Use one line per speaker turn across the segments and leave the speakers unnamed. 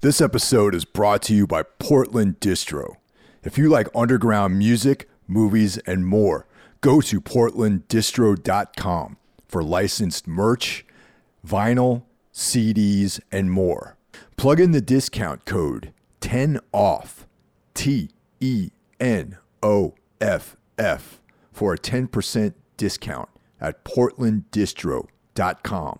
This episode is brought to you by Portland Distro. If you like underground music, movies, and more, go to portlanddistro.com for licensed merch, vinyl, CDs, and more. Plug in the discount code 10OFF, T E N O F F, for a 10% discount at portlanddistro.com.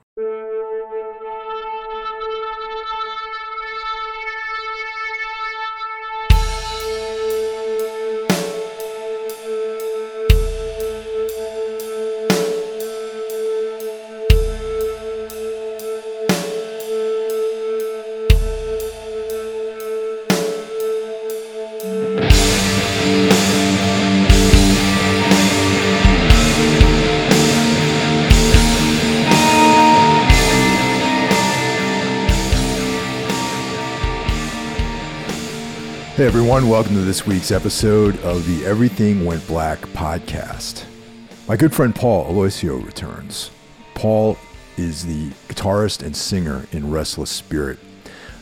everyone, welcome to this week's episode of the Everything Went Black podcast. My good friend Paul Aloisio returns. Paul is the guitarist and singer in Restless Spirit,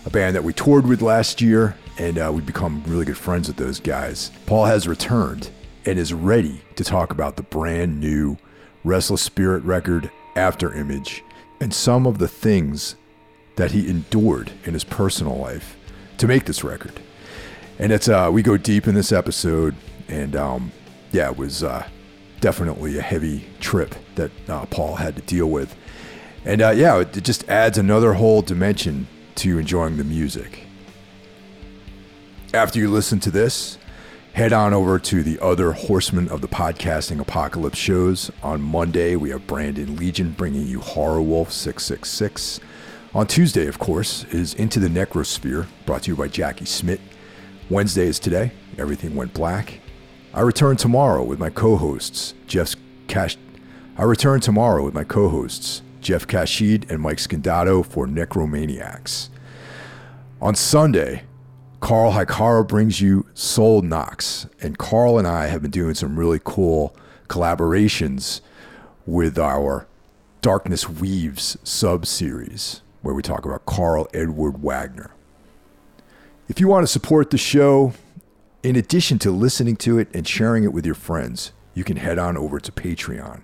a band that we toured with last year, and uh, we've become really good friends with those guys. Paul has returned and is ready to talk about the brand new Restless Spirit record, Afterimage, and some of the things that he endured in his personal life to make this record and it's uh we go deep in this episode and um yeah it was uh definitely a heavy trip that uh, paul had to deal with. And uh yeah it just adds another whole dimension to enjoying the music. After you listen to this head on over to the other horsemen of the podcasting apocalypse shows. On monday we have brandon legion bringing you horror wolf 666 on tuesday of course is into the necrosphere brought to you by jackie smith Wednesday is today. Everything went black. I return tomorrow with my co-hosts Jeff Cash. I return tomorrow with my co-hosts Jeff Kashid and Mike Scandato for Necromaniacs. On Sunday, Carl Hikara brings you Soul Knox, and Carl and I have been doing some really cool collaborations with our Darkness Weaves sub series, where we talk about Karl Edward Wagner. If you want to support the show, in addition to listening to it and sharing it with your friends, you can head on over to Patreon.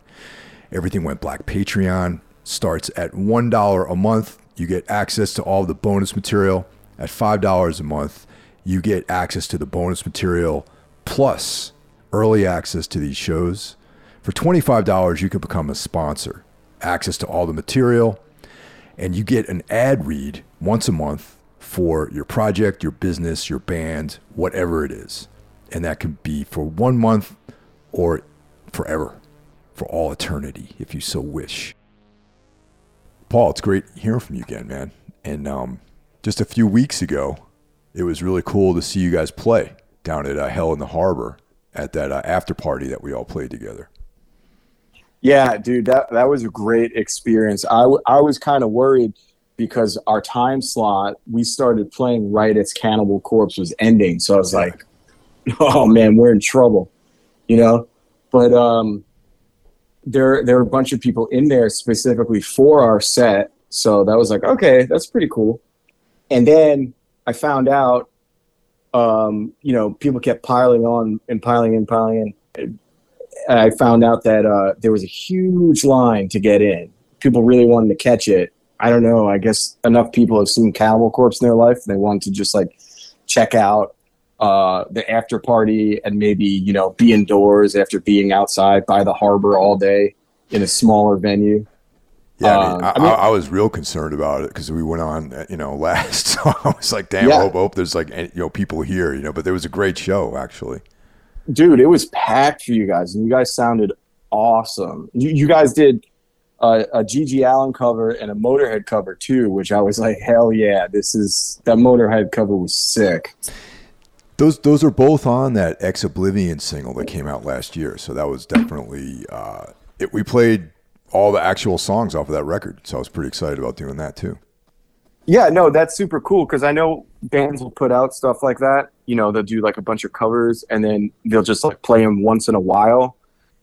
Everything Went Black Patreon starts at $1 a month. You get access to all the bonus material. At $5 a month, you get access to the bonus material plus early access to these shows. For $25, you can become a sponsor, access to all the material, and you get an ad read once a month for your project, your business, your band, whatever it is. And that can be for one month or forever, for all eternity, if you so wish. Paul, it's great hearing from you again, man. And um, just a few weeks ago, it was really cool to see you guys play down at uh, Hell in the Harbor at that uh, after party that we all played together.
Yeah, dude, that that was a great experience. I, w- I was kind of worried because our time slot we started playing right as Cannibal Corpse was ending. So I was like, oh man, we're in trouble, you know. But um, there there were a bunch of people in there specifically for our set, so that was like, okay, that's pretty cool. And then I found out, um, you know, people kept piling on and piling in, piling in. I found out that uh, there was a huge line to get in. People really wanted to catch it, I don't know. I guess enough people have seen Cannibal Corpse in their life. They want to just like check out uh, the after party and maybe you know be indoors after being outside by the harbor all day in a smaller venue.
Yeah, I, mean, um, I, I, I, was real concerned about it because we went on, you know, last. So I was like, "Damn, yeah. hope, hope there's like you know people here, you know." But there was a great show, actually.
Dude, it was packed for you guys, and you guys sounded awesome. You, you guys did a, a GG Allin cover and a Motorhead cover too, which I was like, hell yeah, this is that Motorhead cover was sick.
Those those are both on that Ex Oblivion single that came out last year, so that was definitely uh, it, we played all the actual songs off of that record, so I was pretty excited about doing that too.
Yeah, no, that's super cool because I know bands will put out stuff like that. You know, they'll do like a bunch of covers and then they'll just like play them once in a while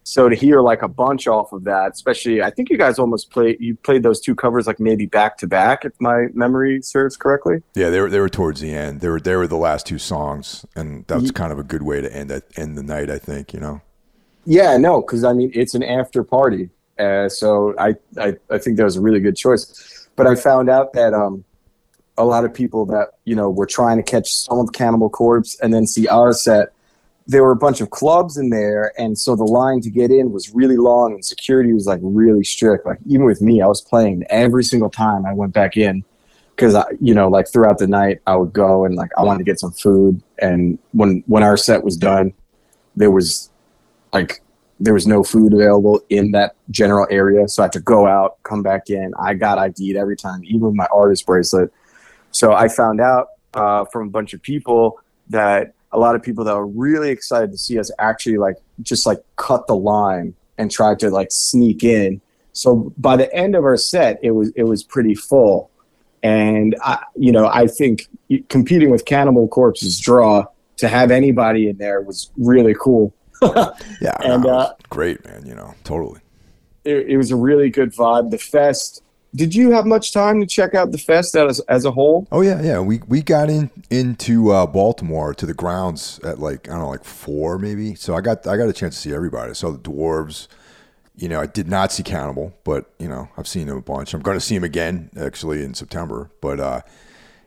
so to hear like a bunch off of that, especially, I think you guys almost played you played those two covers like maybe back to back, if my memory serves correctly.
Yeah, they were they were towards the end. They were they were the last two songs, and that was kind of a good way to end that end the night. I think you know.
Yeah, no, because I mean it's an after party, uh, so I, I I think that was a really good choice. But I found out that um a lot of people that you know were trying to catch some of Cannibal Corpse and then see our set there were a bunch of clubs in there and so the line to get in was really long and security was like really strict. Like even with me i was playing every single time i went back in because i you know like throughout the night i would go and like i wanted to get some food and when when our set was done there was like there was no food available in that general area so i had to go out come back in. I got id'd every time even with my artist bracelet. So i found out uh, from a bunch of people that a lot of people that were really excited to see us actually like just like cut the line and try to like sneak in. So by the end of our set, it was it was pretty full, and I, you know I think competing with Cannibal Corpse's draw to have anybody in there was really cool.
yeah, and no, uh, great man. You know, totally.
It, it was a really good vibe. The fest did you have much time to check out the fest as as a whole?
Oh yeah, yeah. We we got in into uh, Baltimore to the grounds at like I don't know, like four maybe. So I got I got a chance to see everybody. I saw the dwarves. You know, I did not see Cannibal, but you know, I've seen him a bunch. I'm going to see him again actually in September. But uh,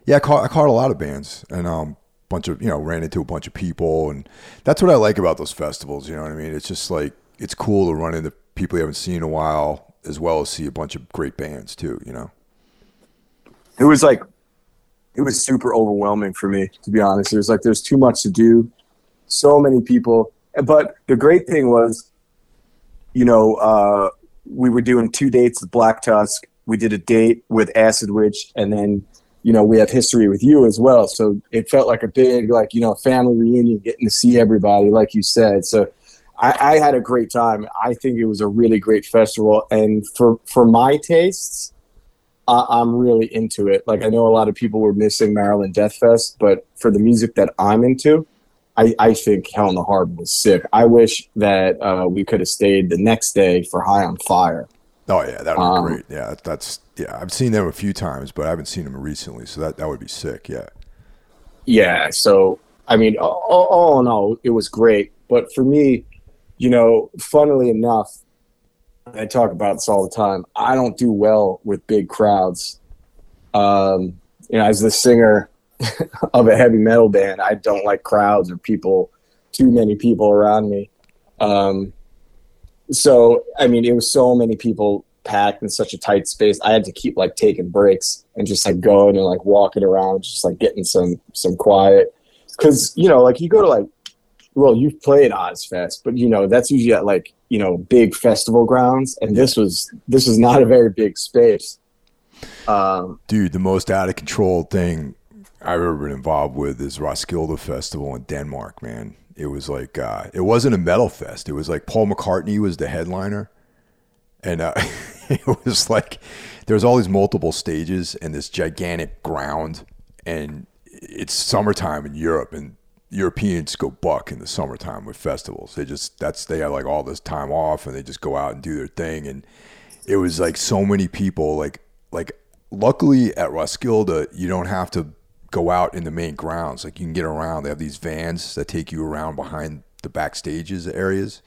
yeah, I caught I caught a lot of bands and um bunch of you know ran into a bunch of people and that's what I like about those festivals. You know what I mean? It's just like it's cool to run into people you haven't seen in a while as well as see a bunch of great bands too. You know,
it was like it was super overwhelming for me to be honest. It was like there's too much to do, so many people. But the great thing was, you know, uh, we were doing two dates with Black Tusk. We did a date with Acid Witch, and then you know we have history with you as well. So it felt like a big like you know family reunion, getting to see everybody, like you said. So I, I, had a great time. I think it was a really great festival, and for for my tastes, I, I'm really into it. Like I know a lot of people were missing Maryland Death Fest, but for the music that I'm into, I, I think Hell in the Harbor was sick. I wish that uh, we could have stayed the next day for High on Fire.
Oh yeah, that would um, be great. Yeah, that's yeah. I've seen them a few times, but I haven't seen them recently, so that that would be sick. Yeah.
Yeah. So I mean, all, all in all, it was great. But for me, you know, funnily enough, I talk about this all the time. I don't do well with big crowds. Um, you know, as the singer of a heavy metal band, I don't like crowds or people, too many people around me. Um, so, I mean, it was so many people packed in such a tight space. I had to keep like taking breaks and just like going and like walking around, just like getting some some quiet. Because you know, like you go to like well, you've played Ozzfest, but you know that's usually at like you know big festival grounds, and this was this was not a very big space.
Um, Dude, the most out of control thing I've ever been involved with is Roskilde Festival in Denmark. Man, it was like uh, it wasn't a metal fest. It was like Paul McCartney was the headliner, and uh, it was like there's all these multiple stages and this gigantic ground, and it's summertime in Europe, and Europeans go buck in the summertime with festivals. They just that's they have like all this time off and they just go out and do their thing. And it was like so many people. Like like luckily at Roskilde, you don't have to go out in the main grounds. Like you can get around. They have these vans that take you around behind the backstages areas.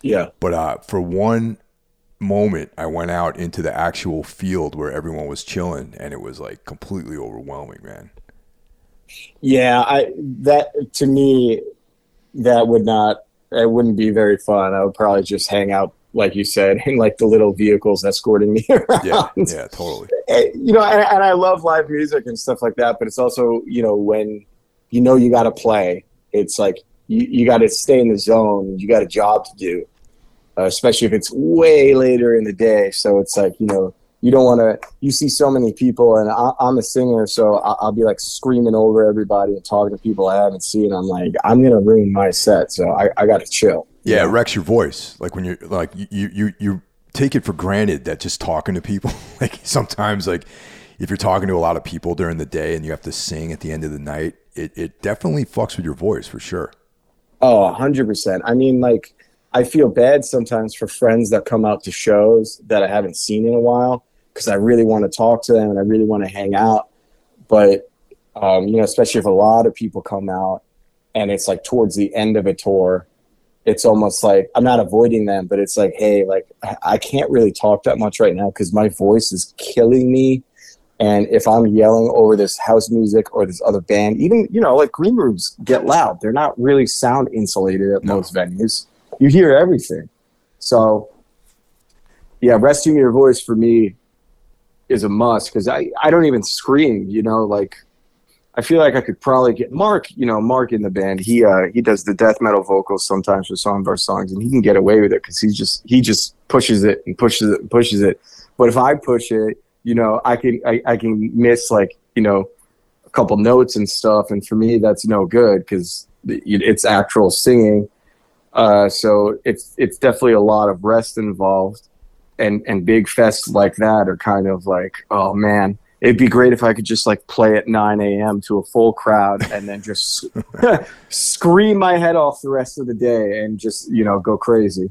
Yeah.
But uh, for one moment, I went out into the actual field where everyone was chilling, and it was like completely overwhelming, man.
Yeah, I that to me that would not it wouldn't be very fun. I would probably just hang out like you said in like the little vehicles escorting me around.
Yeah, yeah, totally.
You know, and, and I love live music and stuff like that, but it's also you know when you know you got to play, it's like you, you got to stay in the zone. You got a job to do, uh, especially if it's way later in the day. So it's like you know you don't want to you see so many people and I, am a singer so I'll, be like screaming over everybody and talking to people i haven't seen. I'm like i'm gonna ruin my set so i, I gotta chill.
Yeah it wrecks your voice. Like when you're like you you you take it for granted that just talking to people like sometimes like if you're talking to a lot of people during the day and you have to sing at the end of the night it, it definitely fucks with your voice for sure.
Oh 100% i mean like I feel bad sometimes for friends that come out to shows that I haven't seen in a while because I really want to talk to them and I really want to hang out. But um, you know, especially if a lot of people come out and it's like towards the end of a tour, it's almost like I'm not avoiding them, but it's like, hey, like I can't really talk that much right now because my voice is killing me. And if I'm yelling over this house music or this other band, even you know, like green rooms get loud. They're not really sound insulated at no. most venues. You hear everything. So yeah, resting your voice for me is a must because I, I don't even scream, you know, like I feel like I could probably get Mark, you know, Mark in the band. He uh, he does the death metal vocals sometimes for some of our songs, and he can get away with it because he just he just pushes it and pushes it and pushes it. But if I push it, you know, I can I, I can miss like you know a couple notes and stuff, and for me that's no good because it's actual singing. Uh, so it's it's definitely a lot of rest involved, and and big fests like that are kind of like oh man it'd be great if I could just like play at 9 a.m. to a full crowd and then just scream my head off the rest of the day and just you know go crazy.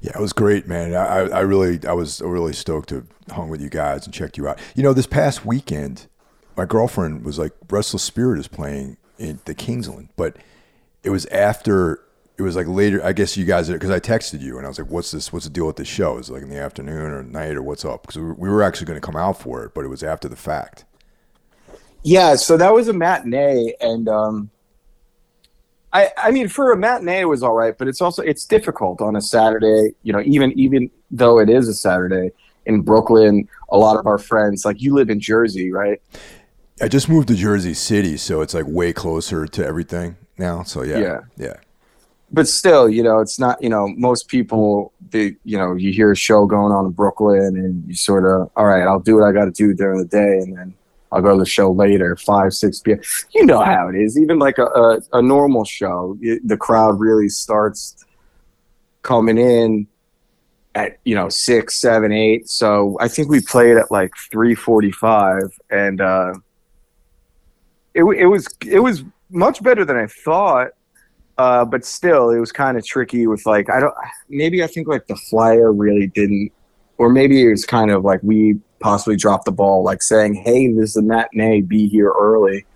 Yeah, it was great, man. I, I really, I was really stoked to hung with you guys and checked you out. You know, this past weekend, my girlfriend was like, "Restless Spirit is playing in the Kingsland," but it was after it was like later. I guess you guys because I texted you and I was like, "What's this? What's the deal with this show? Is it like in the afternoon or night or what's up?" Because we were actually going to come out for it, but it was after the fact.
Yeah, so that was a matinee, and um, I I mean for a matinee it was all right, but it's also it's difficult on a Saturday. You know, even even though it is a Saturday in Brooklyn, a lot of our friends like you live in Jersey, right?
I just moved to Jersey City, so it's like way closer to everything now. So yeah, yeah, yeah
but still, you know, it's not, you know, most people, they, you know, you hear a show going on in Brooklyn and you sort of, all right, I'll do what I got to do during the day. And then I'll go to the show later, 5, 6 p.m. You know how it is. Even like a, a, a normal show, it, the crowd really starts coming in at, you know, 6, 7, 8. So I think we played at like 345 and, uh, it, it was, it was much better than I thought uh, but still, it was kind of tricky with like I don't maybe I think like the flyer really didn't, or maybe it was kind of like we possibly dropped the ball, like saying, "Hey, this is a matinee, be here early,"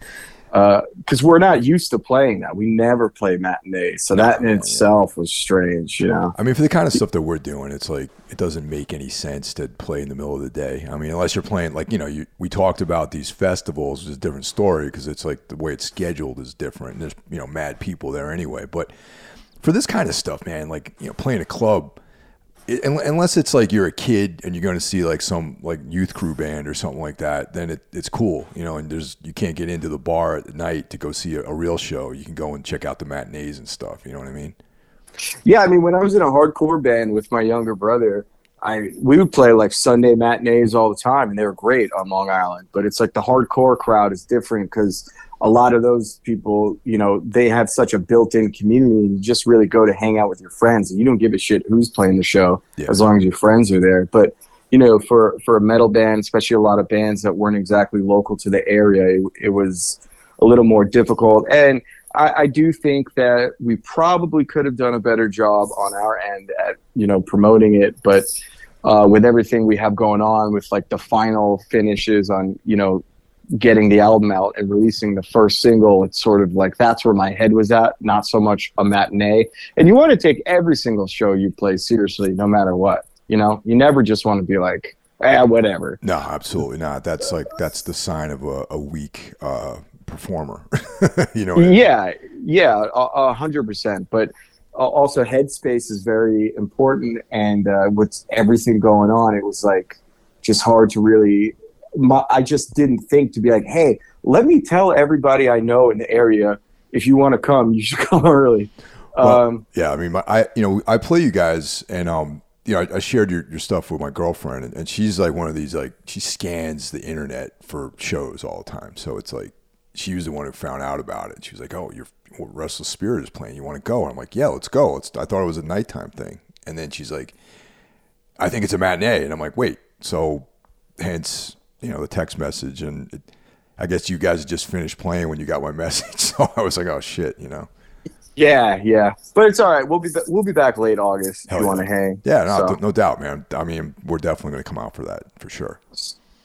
because uh, we're not used to playing that. We never play matinees, so that in itself was strange. You know,
I mean, for the kind of stuff that we're doing, it's like it doesn't make any sense to play in the middle of the day. I mean, unless you're playing like you know, you, we talked about these festivals, is a different story because it's like the way it's scheduled is different. And there's you know mad people there anyway, but for this kind of stuff, man, like you know, playing a club it, unless it's like you're a kid and you're going to see like some like youth crew band or something like that, then it, it's cool, you know. And there's you can't get into the bar at night to go see a, a, real show. You can go and check out the matinees and stuff. You know what I mean?
Yeah, I mean when I was in a hardcore band with my younger brother, I we would play like Sunday matinees all the time, and they were great on Long Island. But it's like the hardcore crowd is different because a lot of those people, you know, they have such a built-in community. You just really go to hang out with your friends, and you don't give a shit who's playing the show yeah. as long as your friends are there. But you know, for for a metal band, especially a lot of bands that weren't exactly local to the area, it, it was a little more difficult. And I, I, do think that we probably could have done a better job on our end at you know promoting it, but. Uh, with everything we have going on, with like the final finishes on, you know, getting the album out and releasing the first single, it's sort of like that's where my head was at, not so much a matinee. And you want to take every single show you play seriously, no matter what. You know, you never just want to be like, eh, whatever.
No, absolutely not. That's like that's the sign of a, a weak uh, performer. you know.
yeah, I mean? yeah, a hundred percent. But also, headspace is very important, and uh, with everything going on, it was like just hard to really my, I just didn't think to be like, hey, let me tell everybody I know in the area if you want to come, you should come early.
Well, um, yeah, I mean, my, I you know I play you guys, and um, you know I, I shared your, your stuff with my girlfriend, and, and, she's like one of these like she scans the internet for shows all the time. So it's like she was the one who found out about it. She was like, "Oh, your Restless Spirit is playing. You want to go?" And I'm like, "Yeah, let's go." Let's. I thought it was a nighttime thing, and then she's like, "I think it's a matinee," and I'm like, "Wait." So hence you know the text message, and it, I guess you guys just finished playing when you got my message, so I was like, oh shit, you know.
Yeah, yeah, but it's all right. We'll be ba- we'll be back late August
Hell
if you
yeah.
want to hang.
Yeah, no,
So,
no doubt, man. I mean, we're definitely going to come out for that for sure.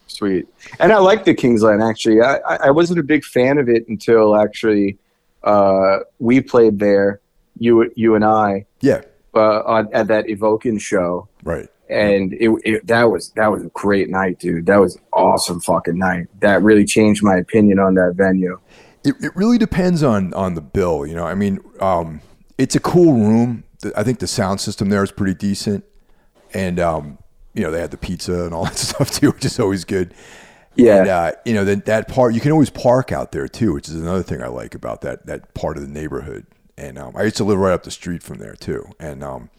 sweet. And I like the Kingsland actually. I, I wasn't a big fan of it until actually uh, we played there. You you and I
Yeah,
uh, on, at that Evoken show.
right.
And it, it that was that was a great night, dude. That was awesome fucking night. That really changed my opinion on that venue.
It, it really depends on on the bill. You know, I mean, um, it's a cool room. I think the sound system there is pretty decent, and um, you know they had the pizza and all that stuff too, which is always good.
Yeah,
And uh, you know that that part you can always park out there too, which is another thing I like about that that part of the neighborhood. And um, I used to live right up the street from there too, and um,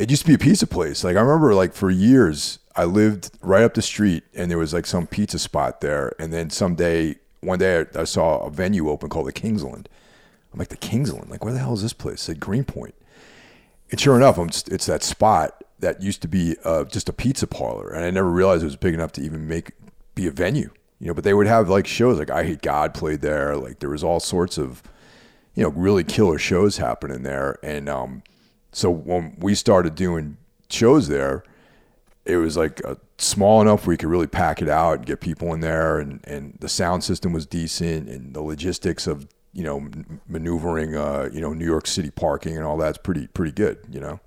it used to be a pizza place. Like I remember, like for years, I lived right up the street, and there was like some pizza spot there. And then someday, one day, I, saw a venue open called the Kingsland. I'm like, the Kingsland? Like, where the hell is this place? Said Greenpoint. And sure enough, just, it's that spot that used to be uh, just a pizza parlor, and I never realized it was big enough to even make be a venue. You know, but they would have like shows like I Hate God played there. Like there was all sorts of you know really killer shows happening there, and um, so when we started doing shows there, it was like uh small enough where you could really pack it out and get people in there, and and the sound system was decent, and the logistics of you know maneuvering uh, you know New York City parking and all that's pretty pretty good. You know.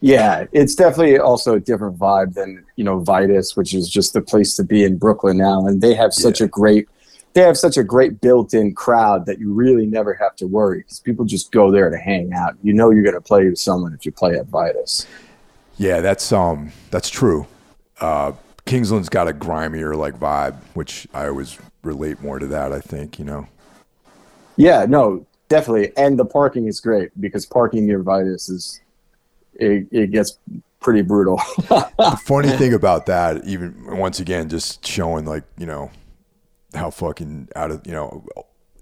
yeah. It's definitely also a different vibe than you know Vitus, which is just the place to be in Brooklyn now, and they have such
Yeah.
a great. They have such a great built-in crowd that you really never have to worry because people just go there to hang out. You know you're going to play with someone if you play at Vitus.
Yeah, that's um that's true. Uh, Kingsland's got a grimier like vibe, which I always relate more to that. I think you know.
Yeah, no, definitely. And the parking is great because parking near Vitus is it, it gets pretty brutal.
The funny thing about that, even once again, just showing like you know how fucking out of you know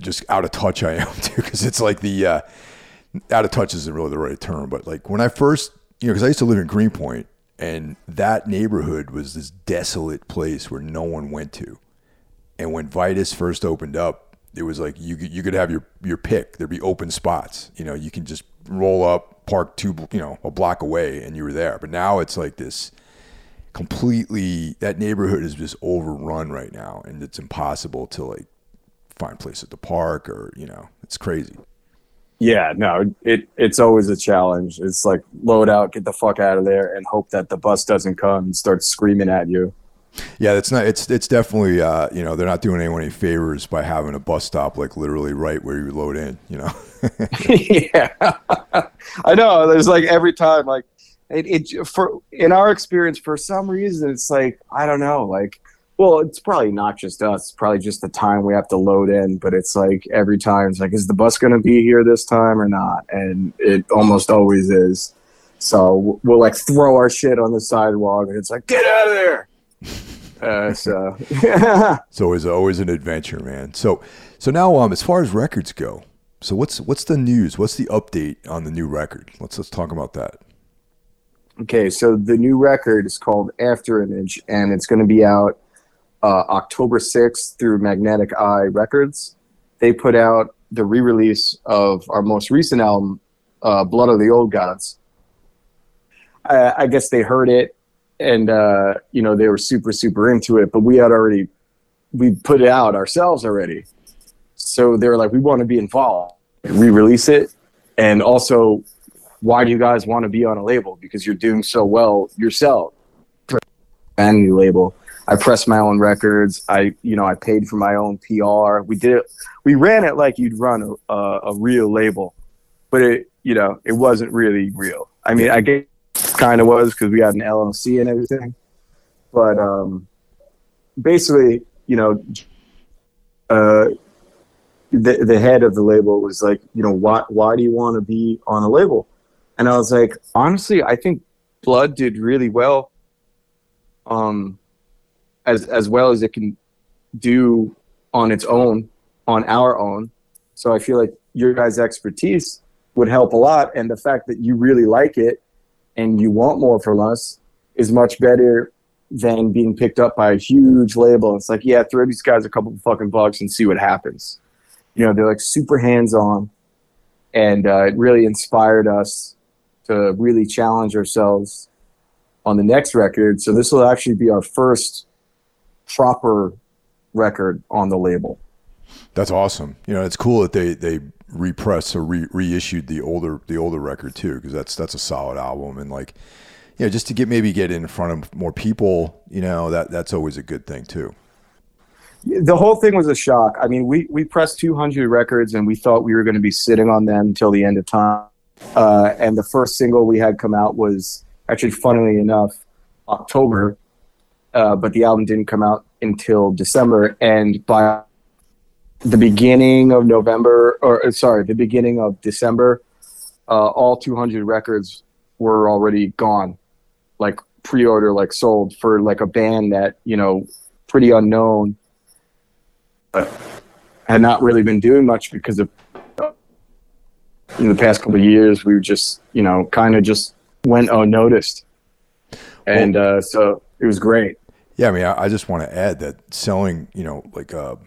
just out of touch I am too, because it's like the uh, out of touch isn't really the right term, but like when I first you know because I used to live in Greenpoint and that neighborhood was this desolate place where no one went to, and when Vitus first opened up, it was like you you could have your your pick. There'd be open spots. You know, you can just roll up, park two you know a block away, and you were there. But now it's like this completely that neighborhood is just overrun right now and it's impossible to like find places to park or you know it's crazy
yeah, no, it it's always a challenge. It's like load out, get the fuck out of there, and hope that the bus doesn't come and start screaming at you.
yeah that's not it's it's definitely uh you know they're not doing anyone any favors by having a bus stop like literally right where you load in you know
yeah, I know. There's like every time, like it, it for in our experience, for some reason, it's like I don't know, like. Well, it's probably not just us. It's probably just the time we have to load in. But it's like every time, it's like, is the bus going to be here this time or not? And it almost always is. So we'll like throw our shit on the sidewalk, and it's like, get out of there. Uh, so
it's always always an adventure man so so now um as far as records go so what's what's the news what's the update on the new record let's let's talk about that
Okay, so the new record is called Afterimage, and it's going to be out uh, October 6th through Magnetic Eye Records. They put out the re release of our most recent album, uh, Blood of the Old Gods. I, I guess they heard it and, uh, you know, they were super, super into it, but we had already, we put it out ourselves already. So they were like, we want to be involved, re release it. And also, why do you guys want to be on a label? Because you're doing so well yourself. New label. I pressed my own records. I, you know, I paid for my own PR. We did it. We ran it like you'd run a, a, a real label, but it, you know, it wasn't really real. I mean, I guess kind of was because we had an LLC and everything, but um, basically, you know, uh, the the head of the label was like, you know, why why do you want to be on a label? And I was like, honestly, I think Blood did really well. Um, as as well as it can do on its own, on our own. So I feel like your guys' expertise would help a lot, and the fact that you really like it and you want more from us is much better than being picked up by a huge label. It's like, yeah, throw these guys a couple of fucking bucks and see what happens. You know, they're like super hands on and uh, it really inspired us to really challenge ourselves on the next record. So this will actually be our first proper record on the label.
That's awesome. You know, it's cool that they they repressed or re- reissued the older the older record too, because that's that's a solid album and like, you know, just to get maybe get in front of more people, you know, that that's always a good thing too.
The whole thing was a shock. I mean, we we pressed 200 records and we thought we were going to be sitting on them until the end of time. Uh, and the first single we had come out was actually, funnily enough, October, uh, but the album didn't come out until December. And by the beginning of November, or uh, sorry, the beginning of December, uh, all 200 records were already gone, like pre-order, like sold for like a band that you know, pretty unknown, but had not really been doing much because of in the past couple of years we just you know kind of just went unnoticed, and well, uh, so it was great.
Yeah, I mean, I, I just want to add that selling, you know, like a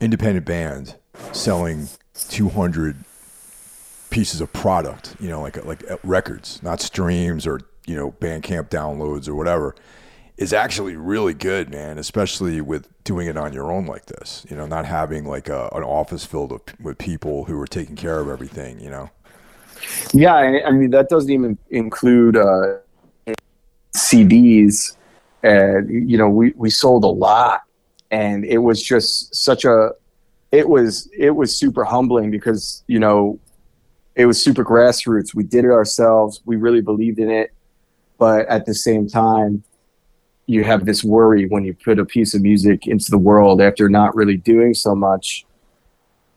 independent band selling 200 pieces of product, you know, like like uh, records, not streams or you know Bandcamp downloads or whatever, is actually really good, man. Especially with doing it on your own like this, you know, not having like a, an office filled with people who are taking care of everything, you know.
Yeah, I mean that doesn't even include uh, CDs. And you know, we we sold a lot, and it was just such a. It was it was super humbling because you know, it was super grassroots. We did it ourselves. We really believed in it, but at the same time, you have this worry when you put a piece of music into the world after not really doing so much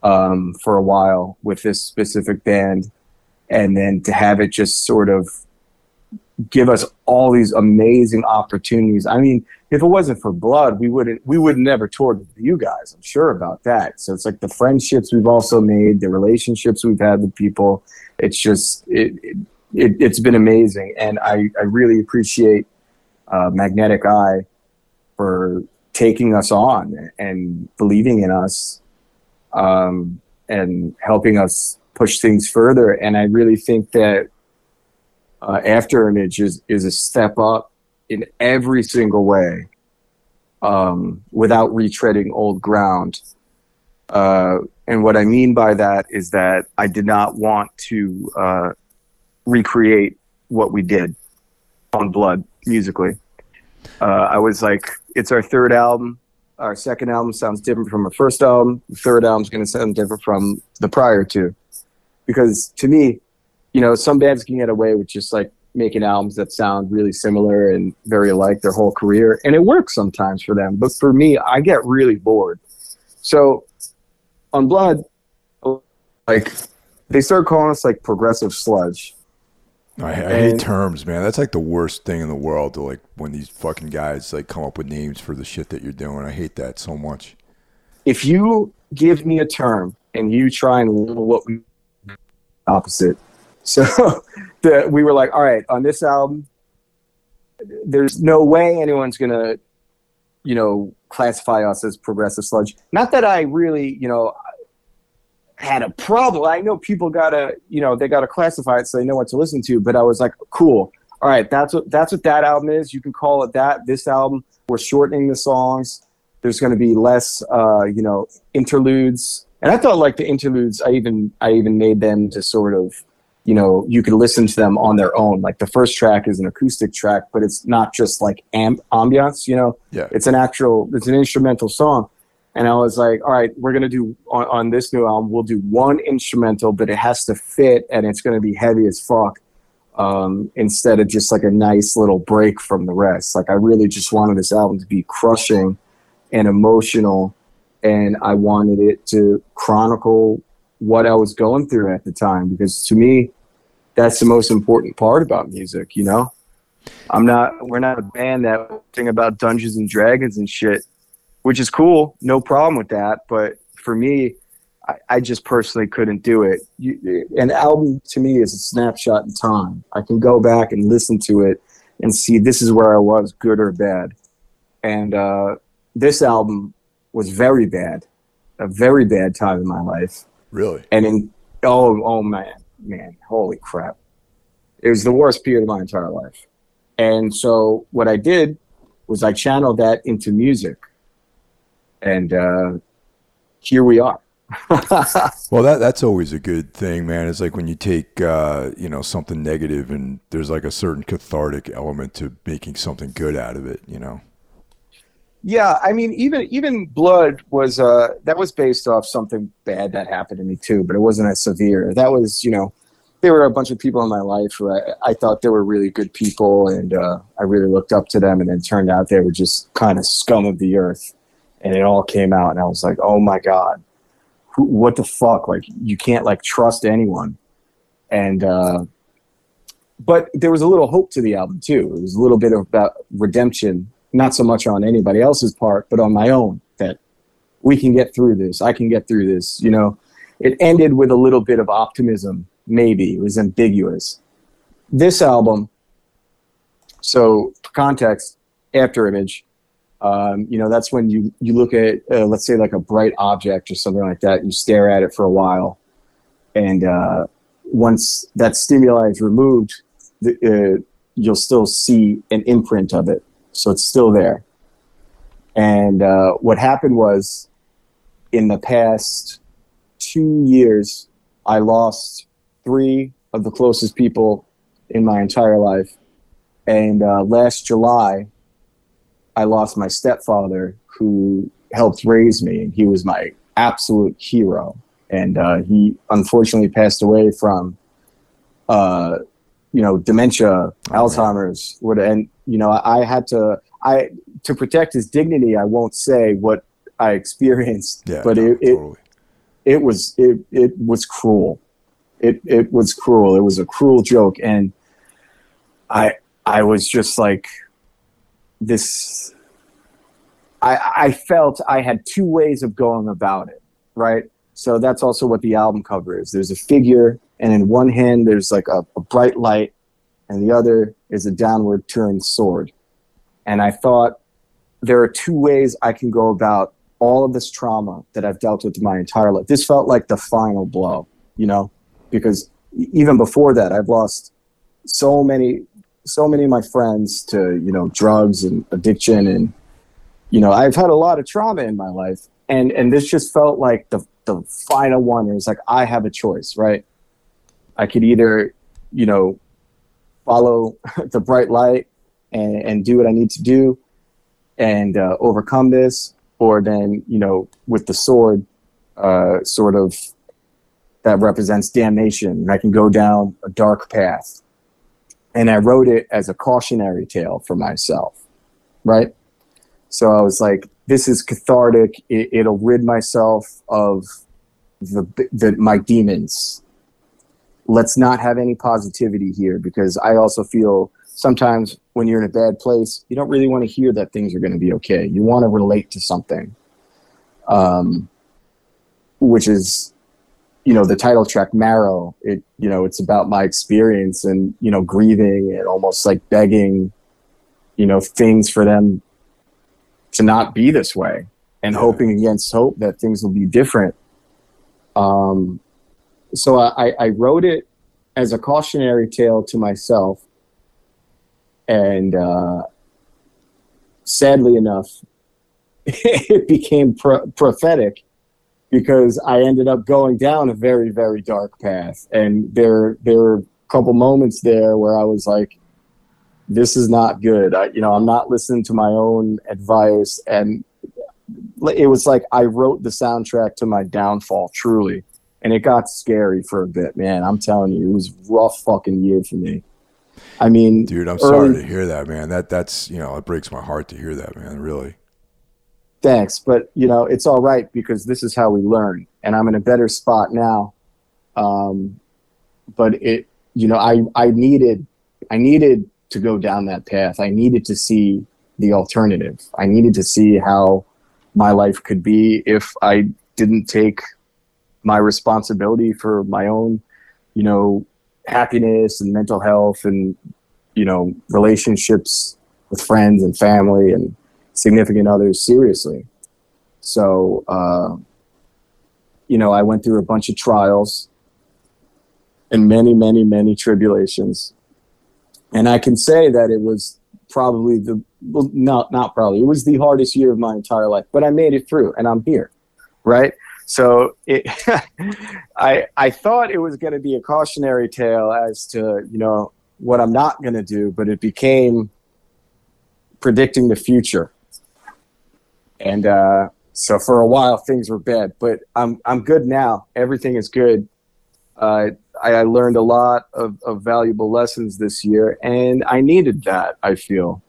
um, for a while with this specific band and then to have it just sort of give us all these amazing opportunities. I mean, if it wasn't for blood, we wouldn't we would never toured with you guys. I'm sure about that. So it's like the friendships we've also made, the relationships we've had with people. It's just it, it, has been amazing, and I I really appreciate uh, Magnetic Eye for taking us on and believing in us, um, and helping us push things further. And I really think that uh, Afterimage is, is a step up in every single way um, without retreading old ground. Uh, and what I mean by that is that I did not want to uh, recreate what we did on Blood musically. Uh, I was like, it's our third album. Our second album sounds different from our first album. The third album is going to sound different from the prior two because to me, you know, some bands can get away with just like making albums that sound really similar and very alike their whole career, and it works sometimes for them. But for me, I get really bored. So on Blood, like they start calling us like progressive sludge.
I, I hate terms, man. That's like the worst thing in the world to like when these fucking guys like come up with names for the shit that you're doing. I hate that so much.
If you give me a term and you try and label what we opposite. So the, we were like, all right, on this album, there's no way anyone's gonna, you know, classify us as progressive sludge. Not that I really, you know, had a problem. I know people gotta, you know, they gotta classify it so they know what to listen to. But I was like, cool. All right, that's what that's what that album is. You can call it that. This album, we're shortening the songs. There's going to be less, uh, you know, interludes and I thought like the interludes, I even I even made them to sort of, you know, you could listen to them on their own. Like the first track is an acoustic track, but it's not just like amb- ambiance. You know,
yeah,
it's an actual, it's an instrumental song. And I was like, all right, we're gonna do on, on this new album, we'll do one instrumental, but it has to fit, and it's gonna be heavy as fuck. Um, instead of just like a nice little break from the rest. Like I really just wanted this album to be crushing and emotional and I wanted it to chronicle what I was going through at the time because to me, that's the most important part about music, you know? I'm not, we're not a band that thing about Dungeons and Dragons and shit, which is cool. No problem with that. But for me, I, I just personally couldn't do it. You, an album to me is a snapshot in time. I can go back and listen to it and see this is where I was, good or bad. And uh, this album was very bad, a very bad time in my life.
Really?
And in oh oh man, man, holy crap. It was the worst period of my entire life. And so what I did was I channeled that into music. And uh, here we are.
well, that that's always a good thing, man. It's like when you take uh, you know something negative and there's like a certain cathartic element to making something good out of it. You know.
Yeah, I mean, even even blood was uh, that was based off something bad that happened to me too, but it wasn't as severe. That was, you know, there were a bunch of people in my life who I, I thought they were really good people, and uh, I really looked up to them, and then turned out they were just kind of scum of the earth, and it all came out, and I was like, oh my god, Who, what the fuck? Like, you can't like trust anyone, and uh, but there was a little hope to the album too. It was a little bit about redemption not so much on anybody else's part, but on my own that we can get through this. I can get through this. You know, it ended with a little bit of optimism, maybe. It was ambiguous. This album, so context, after image, um, you know, that's when you, you look at, uh, let's say, like a bright object or something like that, you stare at it for a while. And uh, once that stimuli is removed, the, uh, you'll still see an imprint of it so it's still there. And uh, what happened was, in the past two years, I lost three of the closest people in my entire life. And uh, last July, I lost my stepfather who helped raise me, and he was my absolute hero. And uh, he unfortunately passed away from, uh, you know, dementia, oh, Alzheimer's, what, and you know, I, I had to I to protect his dignity. I won't say what I experienced, yeah, but no, it, totally. it it was it it was cruel. It it was cruel. It was a cruel joke, and I I was just like this. I I felt I had two ways of going about it, right? So that's also what the album cover is. There's a figure, and in one hand there's like a, a bright light, and the other is a downward turned sword. And I thought there are two ways I can go about all of this trauma that I've dealt with my entire life. This felt like the final blow, you know, because even before that, I've lost so many, so many of my friends to, you know, drugs and addiction. And, you know, I've had a lot of trauma in my life. And, and this just felt like the, the final one. It was like, I have a choice, right? I could either, you know, follow the bright light and, and do what I need to do and uh, overcome this, or then, you know, with the sword, uh, sort of that represents damnation. I can go down a dark path. And I wrote it as a cautionary tale for myself, right? So I was like, this is cathartic. It, will rid myself of the, the my demons let's not have any positivity here because I also feel sometimes when you're in a bad place, you don't really want to hear that things are going to be okay. You want to relate to something, um, which is, you know, the title track "Marrow." It, you know, it's about my experience and you know, grieving and almost like begging, you know, things for them to not be this way and hoping against hope that things will be different. Um, so I, I wrote it as a cautionary tale to myself. And uh, sadly enough, it became pro- prophetic because I ended up going down a very, very dark path. And there, there were a couple moments there where I was like, this is not good. I, you know, I'm not listening to my own advice. And it was like I wrote the soundtrack to my downfall, truly and it got scary for a bit, man. I'm telling you, it was rough fucking year for me. I mean,
dude, I'm early, sorry to hear that, man. That that's you know, it breaks my heart to hear that, man. Really.
Thanks, but you know, it's all right because this is how we learn, and I'm in a better spot now. Um, but it, you know, I I needed I needed to go down that path. I needed to see the alternative. I needed to see how my life could be if I didn't take my responsibility for my own, you know, happiness and mental health and, you know, relationships with friends and family and significant others seriously. So, uh, you know, I went through a bunch of trials and many, many, many tribulations. And I can say that it was probably the well, not not probably it was the hardest year of my entire life, but I made it through, and I'm here, right? So it, I I thought it was going to be a cautionary tale as to you know what I'm not going to do, but it became predicting the future. And uh, so for a while things were bad, but I'm I'm good now. Everything is good. Uh, I, I, learned a lot of, of valuable lessons this year, and I needed that. I feel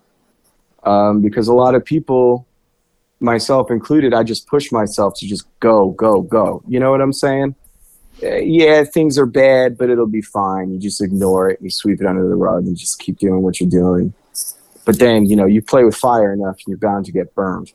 um, because a lot of people, myself included, I just push myself to just go, go, go. You know what I'm saying? Uh, yeah, things are bad, but it'll be fine. You just ignore it, you sweep it under the rug, and just keep doing what you're doing. But then, you know, you play with fire enough, and you're bound to get burned.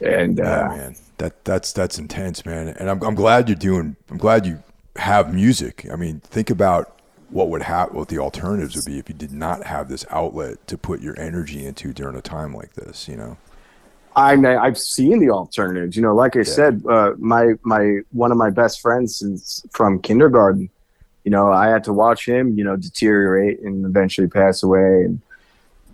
And uh,
man, that that's that's intense, man. And I'm I'm glad you're doing. I'm glad you have music. I mean, think about what would happen, what the alternatives would be if you did not have this outlet to put your energy into during a time like this. You know.
I I've seen the alternatives. You know, like I yeah. said, uh, my my one of my best friends is from kindergarten. You know, I had to watch him, you know, deteriorate and eventually pass away. And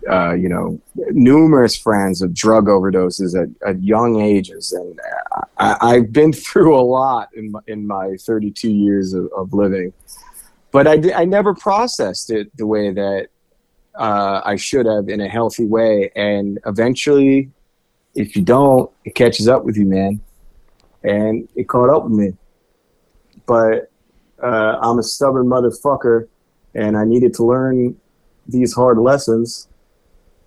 uh, you know, numerous friends of drug overdoses at, at young ages, and I, have been through a lot in my, in my 32 years of, of living. But I, I never processed it the way that uh, I should have in a healthy way, and eventually, if you don't, it catches up with you, man. And it caught up with me. But uh, I'm a stubborn motherfucker, and I needed to learn these hard lessons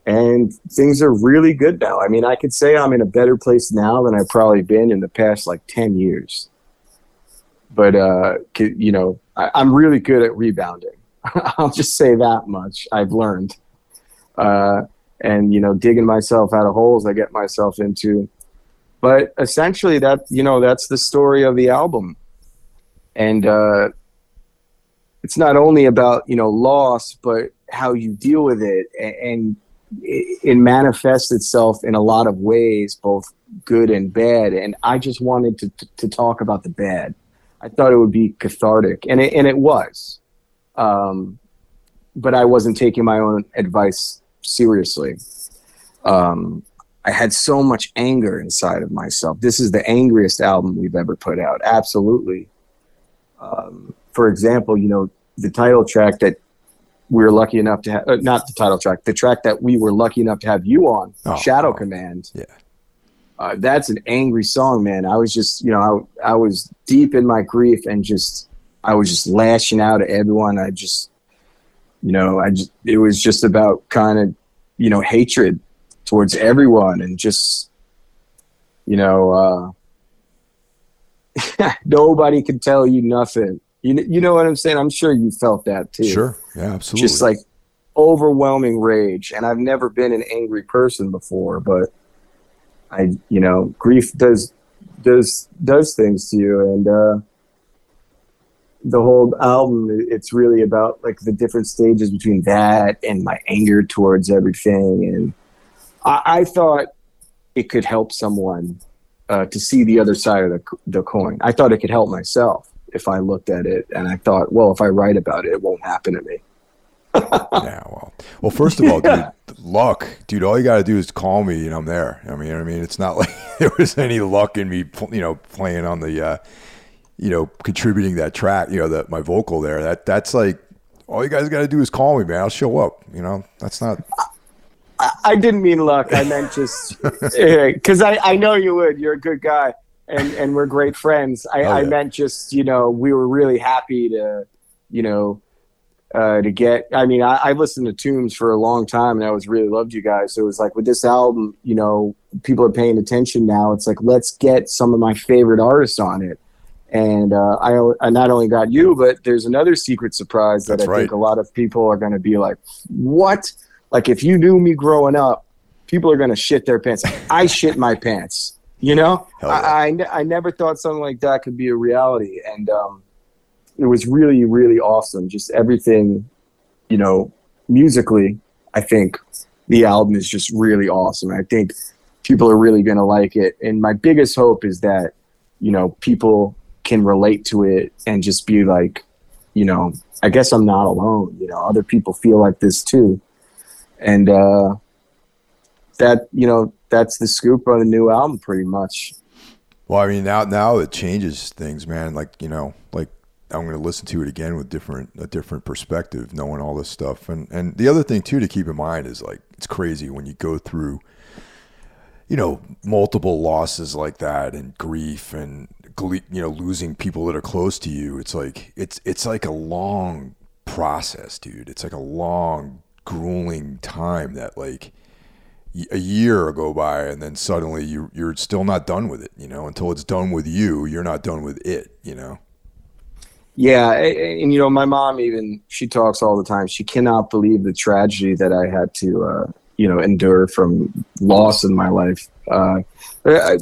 and things are really good now. I mean, I could say I'm in a better place now than I've probably been in the past like 10 years. But, uh, you know, I, am really good at rebounding. I'll just say that much. I've learned. Uh, and, you know, digging myself out of holes I get myself into. But essentially, that, you know, that's the story of the album. And, uh, it's not only about, you know, loss, but how you deal with it and, it, manifests itself in a lot of ways, both good and bad. And I just wanted to, to, to talk about the bad. I thought it would be cathartic, and it, and it was. Um, but I wasn't taking my own advice seriously. Um, I had so much anger inside of myself. This is the angriest album we've ever put out. Absolutely. Um, for example, you know, the title track that we were lucky enough to have uh, not the title track, the track that we were lucky enough to have you on, oh, Shadow oh. Command.
Yeah.
Uh, that's an angry song, man. I was just, you know, I, I was deep in my grief and just, I was just lashing out at everyone. I just, you know, I just, it was just about kind of, you know, hatred towards everyone and just, you know, uh, nobody can tell you nothing. You, you know what I'm saying? I'm sure you felt that too.
Sure. Yeah, absolutely.
Just like overwhelming rage. And I've never been an angry person before, but I, you know, grief does, does, does things to you. And, uh, the whole album, it's really about like the different stages between that and my anger towards everything. And I, I thought it could help someone uh, to see the other side of the, the coin. I thought it could help myself if I looked at it and I thought, well, if I write about it, it won't happen to me.
yeah, well, well, first of all, dude, luck, dude. All you got to do is call me, and I'm there. I mean, I mean, it's not like there was any luck in me, you know, playing on the, uh, you know, contributing that track, you know, that my vocal there. That that's like all you guys got to do is call me, man. I'll show up. You know, that's not.
I, I didn't mean luck. I meant just because I I know you would. You're a good guy and and we're great friends. I, oh, yeah. I meant just you know we were really happy to you know uh, to get. I mean, I, I listened to Tombs for a long time, and I always really loved you guys. So it was like with this album, you know, people are paying attention now. It's like let's get some of my favorite artists on it. And uh, I, I not only got you, but there's another secret surprise that That's I right. think a lot of people are going to be like, "What?" Like if you knew me growing up, people are going to shit their pants. I shit my pants you know, yeah. I, I, I never thought something like that could be a reality, and um, it was really really awesome. Just everything, you know, musically, I think the album is just really awesome. I think people are really gonna like it, and my biggest hope is that you know people can relate to it and just be like, you know, I guess I'm not alone. You know, other people feel like this too, and uh, that you know that's the scoop on the new album, pretty much.
Well, I mean, now now it changes things, man. Like you know, like I'm going to listen to it again with different a different perspective, knowing all this stuff. And and the other thing too to keep in mind is like it's crazy when you go through, you know, multiple losses like that and grief and you know losing people that are close to you. It's like it's it's like a long process, dude. It's like a long, grueling time that like a year go by and then suddenly you you're still not done with it you know until it's done with you you're not done with it you know
yeah and, and you know my mom even she talks all the time she cannot believe the tragedy that i had to uh, you know endure from loss in my life uh, I,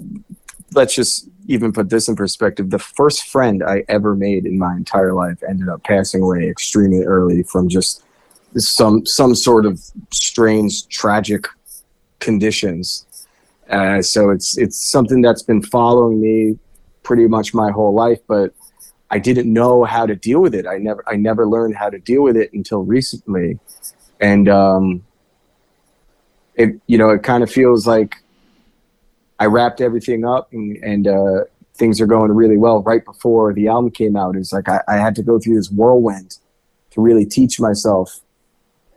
let's just even put this in perspective the first friend i ever made in my entire life ended up passing away extremely early from just some some sort of strange tragic conditions. Uh, so it's it's something that's been following me pretty much my whole life, but I didn't know how to deal with it. I never I never learned how to deal with it until recently, and um, it you know it kind of feels like I wrapped everything up and and uh, things are going really well. Right before the album came out, it's like I, I had to go through this whirlwind to really teach myself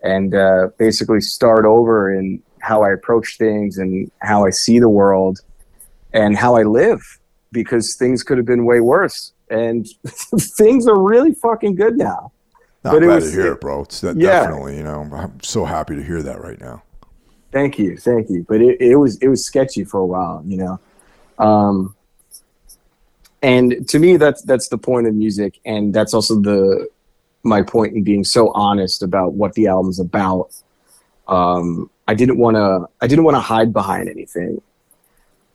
and uh, basically start over in how I approach things and how I see the world and how I live because things could have been way worse. And things are really fucking good now.
I'm but glad was, to hear it, bro. It's yeah. definitely, you know, I'm so happy to hear that right now.
Thank you, thank you. But it, it was it was sketchy for a while, you know. Um, and to me, that's that's the point of music, and that's also the my point in being so honest about what the album's about. Um, I didn't want to I didn't want to hide behind anything.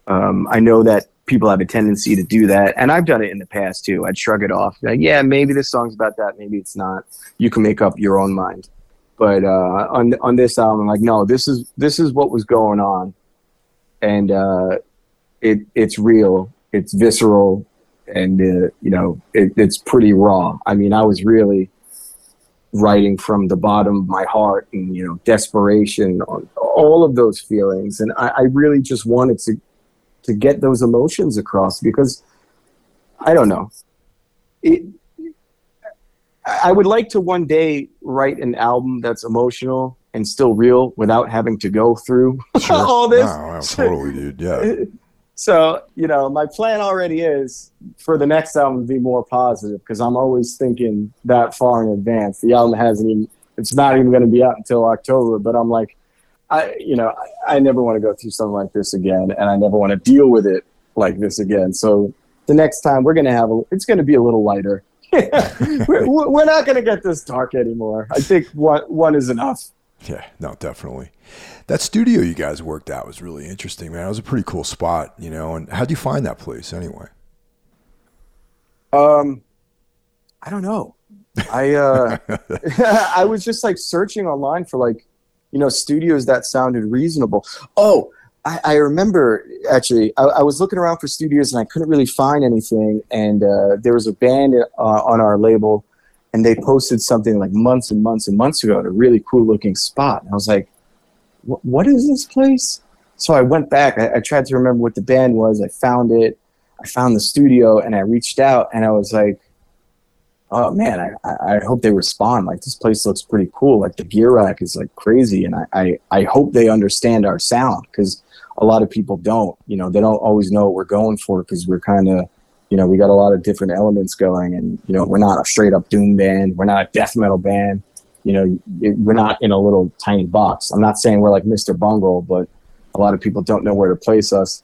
Um, I know that people have a tendency to do that, and I've done it in the past too. I'd shrug it off, like, yeah, maybe this song's about that, maybe it's not. You can make up your own mind. But uh, on on this album, I'm like, no, this is this is what was going on, and uh, it it's real, it's visceral, and uh, you know, it, it's pretty raw. I mean, I was really writing from the bottom of my heart and you know desperation all of those feelings. And I, I, really just wanted to to get those emotions across because i don't know. It, i would like to one day write an album that's emotional and still real without having to go through sure. all this.
No, totally dude. Yeah.
So you know my plan already is for the next album to be more positive because i'm always thinking that far in advance. The album hasn't even it's not even going to be out until october but i'm like i you know i, I never want to go through something like this again and i never want to deal with it like this again. So the next time we're going to have a it's going to be a little lighter we're, we're not going to get this dark anymore i think one, one is enough
yeah no definitely that studio you guys worked at was really interesting, man. It was a pretty cool spot, you know. And how'd you find that place anyway?
Um, I don't know. I uh, I was just like searching online for like, you know, studios that sounded reasonable. Oh, I, I remember actually. I, I, was looking around for studios and I couldn't really find anything. And uh, there was a band uh, on our label, and they posted something like months and months and months ago at a really cool looking spot. And I was like, what is this place? So I went back. I, I, tried to remember what the band was. I found it. I found the studio and I reached out and I was like, oh man, I, I hope they respond. Like this place looks pretty cool. Like the gear rack is like crazy. And I, I, I hope they understand our sound because a lot of people don't, you know, they don't always know what we're going for because we're kind of, you know, we got a lot of different elements going and, you know, we're not a straight up doom band. We're not a death metal band you know, it, we're not in a little tiny box. I'm not saying we're like Mr. Bungle, but a lot of people don't know where to place us.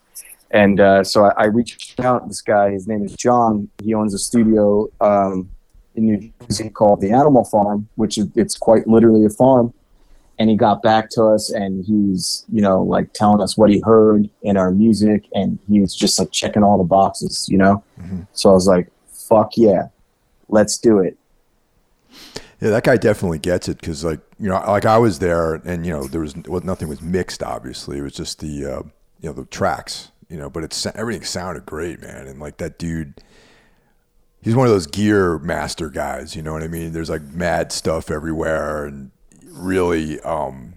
And uh, so I, I, reached out. This guy, his name is John. He owns a studio um, in New Jersey called the Animal Farm, which is it's quite literally a farm. And he got back to us, and he's you know like telling us what he heard in our music, and he was just like checking all the boxes, you know. Mm-hmm. So I was like, "Fuck yeah, let's do it."
Yeah, that guy definitely gets it because, like, you know, like I was there, and you know, there was well, nothing was mixed. Obviously, it was just the uh, you know the tracks, you know, but it's everything sounded great, man. And like that dude, he's one of those gear master guys. You know what I mean? There's like mad stuff everywhere, and really, um,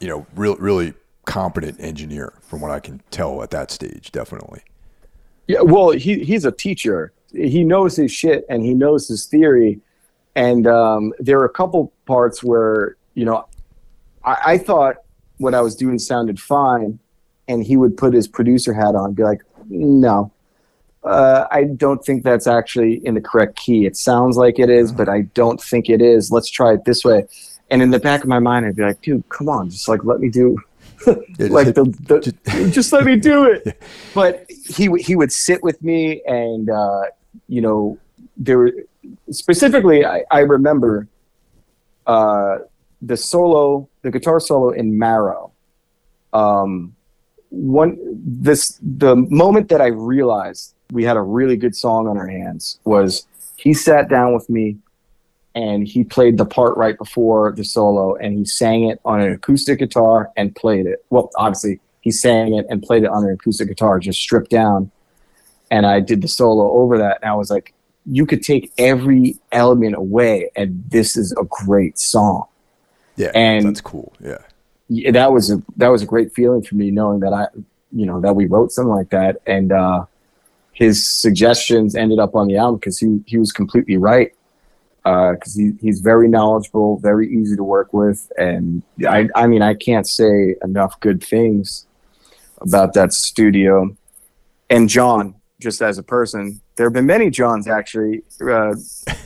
you know, real, really competent engineer from what I can tell at that stage. Definitely.
Yeah, well, he he's a teacher. He knows his shit and he knows his theory. And um, there are a couple parts where you know, I, I thought what I was doing sounded fine, and he would put his producer hat on, and be like, "No, uh, I don't think that's actually in the correct key. It sounds like it is, but I don't think it is. Let's try it this way." And in the back of my mind, I'd be like, "Dude, come on, just like let me do." like the, the just let me do it. But he he would sit with me, and uh, you know, there were specifically, I, I remember uh, the solo, the guitar solo in Marrow. Um, one this the moment that I realized we had a really good song on our hands was he sat down with me and he played the part right before the solo and he sang it on an acoustic guitar and played it. Well, obviously he sang it and played it on an acoustic guitar, just stripped down. And I did the solo over that. And I was like, you could take every element away and this is a great song.
Yeah. And that's cool. Yeah.
yeah. That was a, that was a great feeling for me knowing that I, you know, that we wrote something like that. And, uh, his suggestions ended up on the album because he, he was completely right because uh, he, he's very knowledgeable, very easy to work with, and I, I mean, I can't say enough good things about that studio. And John, just as a person, there have been many Johns actually uh,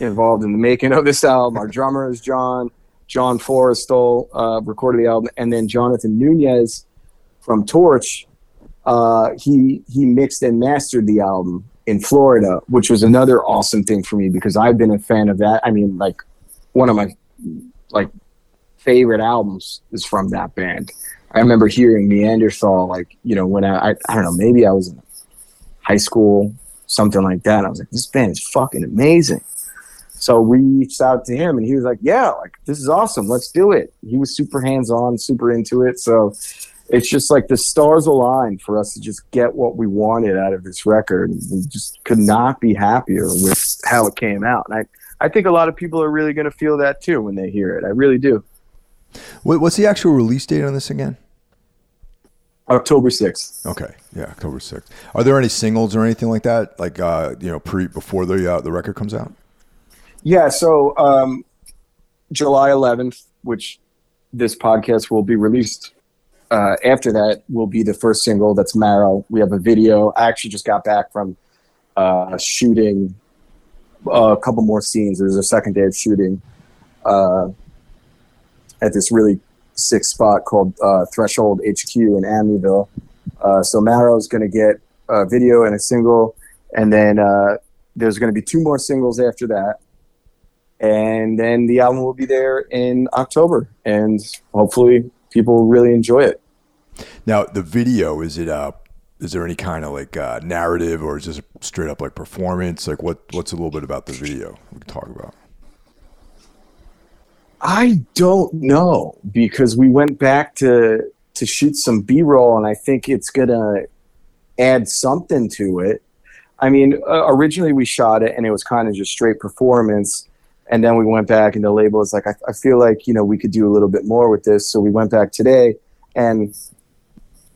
involved in the making of this album. Our drummer is John. John Forrestal uh, recorded the album, and then Jonathan Nunez from Torche. Uh, he he mixed and mastered the album in Florida, which was another awesome thing for me because I've been a fan of that. I mean, like one of my like favorite albums is from that band. I remember hearing Meanderthal, like you know, when I I, I don't know, maybe I was in high school, something like that. I was like, this band is fucking amazing. So we reached out to him, and he was like, "Yeah, like this is awesome. Let's do it." He was super hands on, super into it. So it's just like the stars aligned for us to just get what we wanted out of this record. We just could not be happier with how it came out. And I, I think a lot of people are really going to feel that too when they hear it. I really do.
What's the actual release date on this again?
October 6th.
Okay. Yeah, October 6th. Are there any singles or anything like that? Like, uh, you know, pre before the uh, the record comes out?
Yeah. So um, July 11th, which this podcast will be released uh, after that will be the first single. That's Marrow. We have a video. I actually just got back from uh, shooting a couple more scenes. There's a second day of shooting uh, at this really sick spot called uh, Threshold HQ in Amityville. Uh, so Marrow's going to get a video and a single, and then uh, there's going to be two more singles after that. And then the album will be there in October, and hopefully people really enjoy it.
Now, the video is it uh is there any kind of like uh, narrative or is this straight up like performance? Like what what's a little bit about the video we can talk about?
I don't know because we went back to to shoot some B-roll and I think it's going to add something to it. I mean, uh, originally we shot it and it was kind of just straight performance and then we went back and the label was like I, I feel like, you know, we could do a little bit more with this, so we went back today and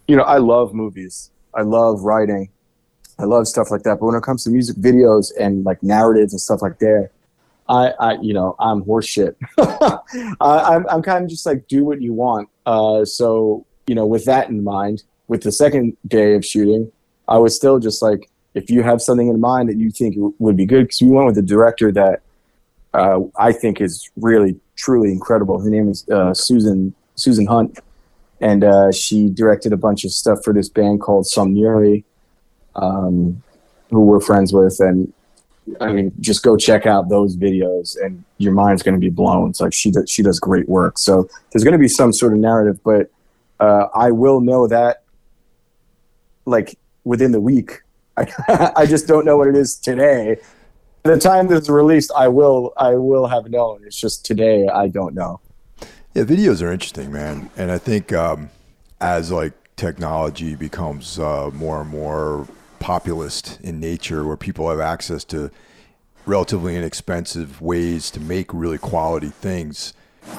you know, I love movies. I love writing. I love stuff like that. But when it comes to music videos and like narratives and stuff like that, I, I you know, I'm horseshit. I'm, I'm kind of just like do what you want. Uh, so you know, with that in mind, with the second day of shooting, I was still just like, if you have something in mind that you think would be good, because we went with a director that uh, I think is really truly incredible. Her name is uh, Susan Susan Hunt and uh, she directed a bunch of stuff for this band called Somnuri, um, who we're friends with, and I mean, just go check out those videos, and your mind's going to be blown. It's like she does, she does great work. So there's going to be some sort of narrative, but uh, I will know that like within the week. I, I just don't know what it is today. The time this is released, I will I will have known. It's just today I don't know.
Yeah, videos are interesting, man, and I think um, as like technology becomes uh, more and more populist in nature, where people have access to relatively inexpensive ways to make really quality things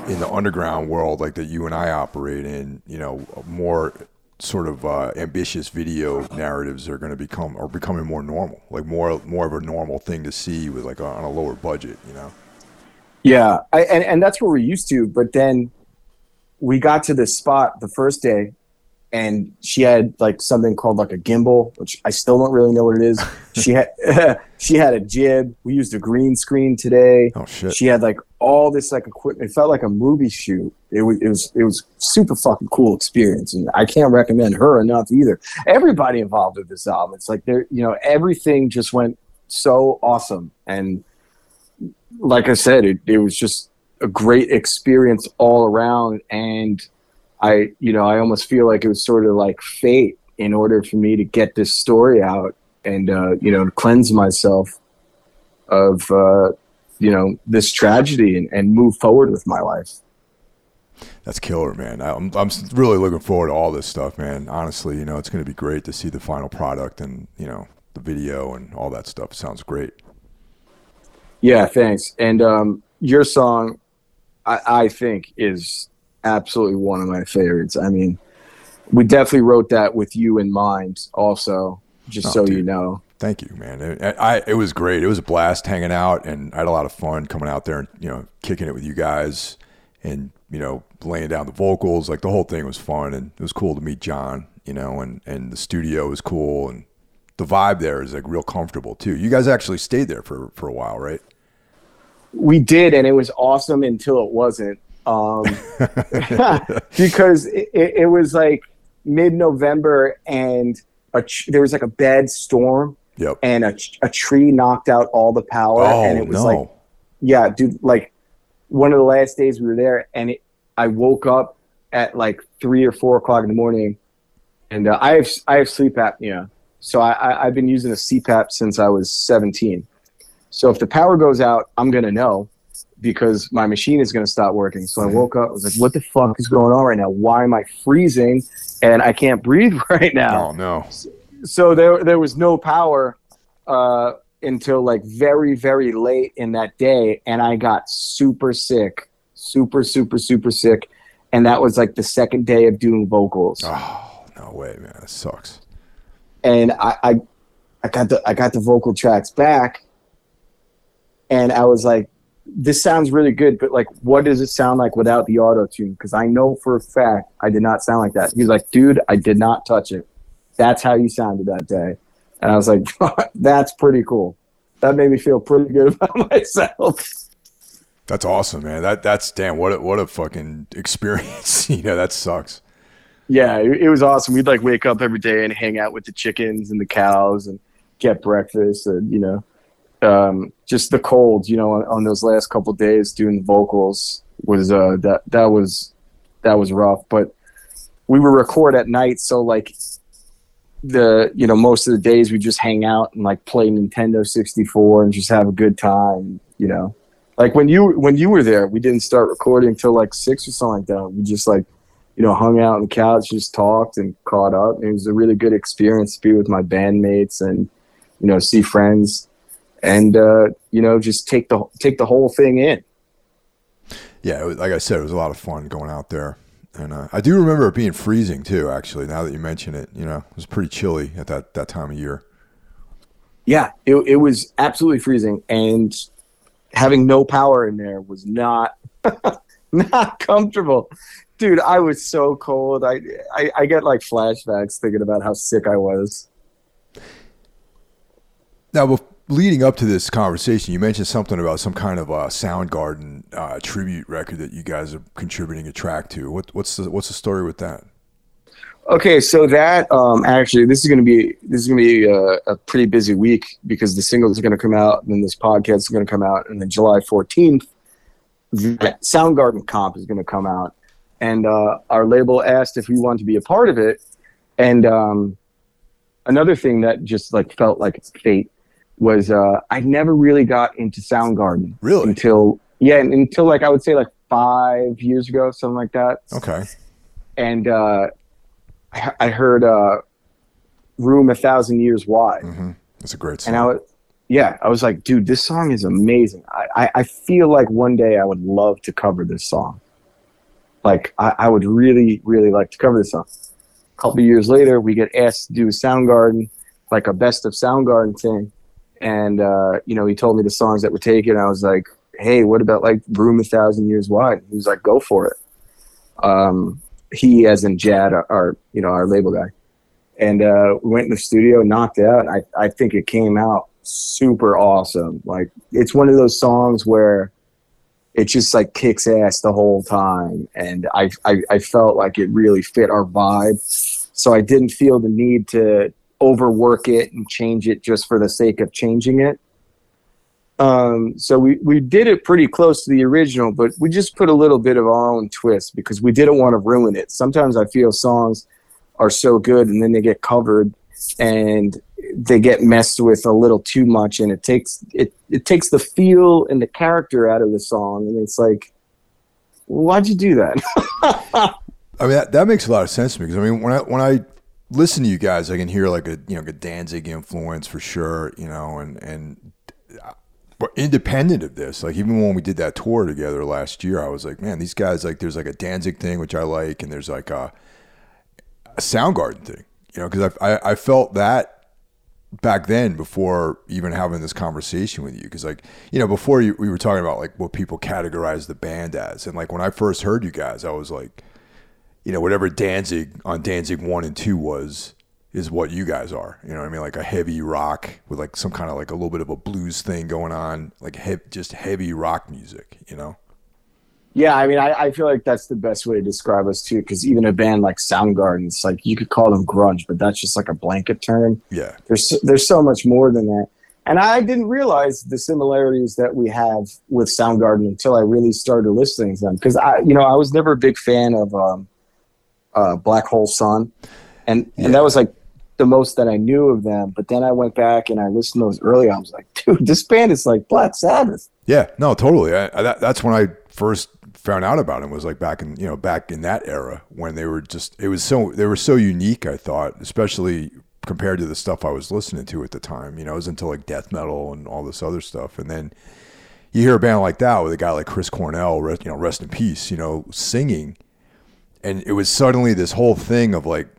in the underground world like that you and I operate in, you know, more sort of uh, ambitious video narratives are going to become are becoming more normal, like more more of a normal thing to see with like a, on a lower budget, you know.
Yeah, I, and and that's what we're used to. But then we got to this spot the first day, and she had like something called like a gimbal, which I still don't really know what it is. she had she had a jib. We used a green screen today.
Oh shit!
She had like all this like equipment. It felt like a movie shoot. It was it was it was super fucking cool experience, and I can't recommend her enough either. Everybody involved with this album, it's like there you know everything just went so awesome and like I said, it, it was just a great experience all around. And I, you know, I almost feel like it was sort of like fate in order for me to get this story out and, uh, you know, cleanse myself of, uh, you know, this tragedy and, and move forward with my life.
That's killer, man. I'm, I'm really looking forward to all this stuff, man. Honestly, you know, it's going to be great to see the final product and, you know, the video and all that stuff. Sounds great.
Yeah, thanks. And um, your song, I, I think, is absolutely one of my favorites. I mean, we definitely wrote that with you in mind, also, just oh, so dude. you know.
Thank you, man. It, I, it was great. It was a blast hanging out, and I had a lot of fun coming out there and you know kicking it with you guys, and you know laying down the vocals. Like the whole thing was fun, and it was cool to meet John. You know, and and the studio was cool, and the vibe there is like real comfortable too. You guys actually stayed there for for a while, right?
we did, and it was awesome until it wasn't. Um, because it, it, was like mid November and a there was like a bad storm.
Yep.
And a, a tree knocked out all the power.
Oh,
and it was
no.
like, yeah, dude, like one of the last days we were there, and it, I woke up at like three or four o'clock in the morning, and uh, I have I have sleep apnea, so I, I I've been using a CPAP since I was seventeen. So if the power goes out, I'm gonna know because my machine is gonna stop working. So I woke up, I was like, "What the fuck is going on right now? Why am I freezing and I can't breathe right now?"
Oh no!
So there there was no power uh, until like very very late in that day, and I got super sick, super super super sick, and that was like the second day of doing vocals.
Oh no way, man! That sucks.
And I, I I got the I got the vocal tracks back and I was like, this sounds really good, but like, what does it sound like without the auto tune? Because I know for a fact I did not sound like that. He's like, dude, I did not touch it. That's how you sounded that day. And I was like, that's pretty cool. That made me feel pretty good about myself.
That's awesome, man. That that's damn what a, what a fucking experience. you know, that sucks.
Yeah, it, it was awesome. We'd like wake up every day and hang out with the chickens and the cows and get breakfast and you know um, just the cold, you know, on, on, those last couple days doing the vocals was uh, that that was that was rough. But we would record at night, so like the you know most of the days we just hang out and like play Nintendo 64 and just have a good time. You know, like when you when you were there, we didn't start recording until like six or something like that. We just like you know hung out on the couch, just talked and caught up. It was a really good experience to be with my bandmates and you know see friends and uh, you know just take the take the whole thing in.
Yeah, was, like I said, it was a lot of fun going out there, and uh, I do remember it being freezing too. Actually, now that you mention it, you know, it was pretty chilly at that that time of year.
Yeah, it it was absolutely freezing, and having no power in there was not not comfortable. Dude, I was so cold. I, I I get like flashbacks thinking about how sick I was.
Now, leading up to this conversation, you mentioned something about some kind of a Soundgarden uh, tribute record that you guys are contributing a track to. What, what's the what's the story with that?
Okay, so that um, actually, this is going to be this is going to be a, a, pretty busy week because the single is going to come out, and then this podcast is going to come out, and then July fourteenth, Soundgarden comp is going to come out, and uh, our label asked if we wanted to be a part of it, and um, another thing that just like felt like fate was uh, I never really got into Soundgarden.
Really?
Until yeah, until like I would say like five years ago, something like that.
Okay.
And uh, I, I heard uh, "Room a Thousand Years Wide."
Mm-hmm. That's a great song.
And I was, yeah, I was like, dude, this song is amazing. I, I, I feel like one day I would love to cover this song. Like, I, I would really, really like to cover this song. A couple years later, we get asked to do a Soundgarden, like a best of Soundgarden thing. And, uh, you know, he told me the songs that were taken. I was like, hey, what about like Room a Thousand Years Wide? He was like, go for it. Um, he, as in Jadd, our, you know, our label guy. And uh, we went in the studio, knocked it out. I, I think it came out super awesome. Like it's one of those songs where it just like kicks ass the whole time, and I I, I felt like it really fit our vibe. So I didn't feel the need to overwork it and change it just for the sake of changing it. Um, so we, we did it pretty close to the original, but we just put a little bit of our own twist because we didn't want to ruin it. Sometimes I feel songs are so good and then they get covered and they get messed with a little too much and it takes it it takes the feel and the character out of the song and it's like why'd you do that
i mean that, that makes a lot of sense to me because i mean when i when i listen to you guys i can hear like a you know a danzig influence for sure you know and and but independent of this like even when we did that tour together last year i was like man these guys like there's like a danzig thing which i like and there's like a, a soundgarden thing you know because I, I i felt that back then before even having this conversation with you because like you know before you, we were talking about like what people categorize the band as. And like when i first heard you guys i was like you know whatever danzig on danzig 1 and 2 was is what you guys are you know what i mean like a heavy rock with like some kind of like a little bit of a blues thing going on like he- just heavy rock music you know
yeah, I mean, I, I feel like that's the best way to describe us too, because even a band like Soundgarden, it's like you could call them grunge, but that's just like a blanket term.
Yeah,
there's there's so much more than that, and I didn't realize the similarities that we have with Soundgarden until I really started listening to them. Because I, you know, I was never a big fan of um, uh, Black Hole Sun, and yeah. and that was like the most that I knew of them. But then I went back and I listened to those early. I was like, dude, this band is like Black Sabbath.
Yeah, no, totally. I, I, that, that's when I first found out about him was like back in you know back in that era when they were just it was so they were so unique I thought especially compared to the stuff I was listening to at the time you know it was until like death metal and all this other stuff and then you hear a band like that with a guy like Chris Cornell you know rest in peace you know singing and it was suddenly this whole thing of like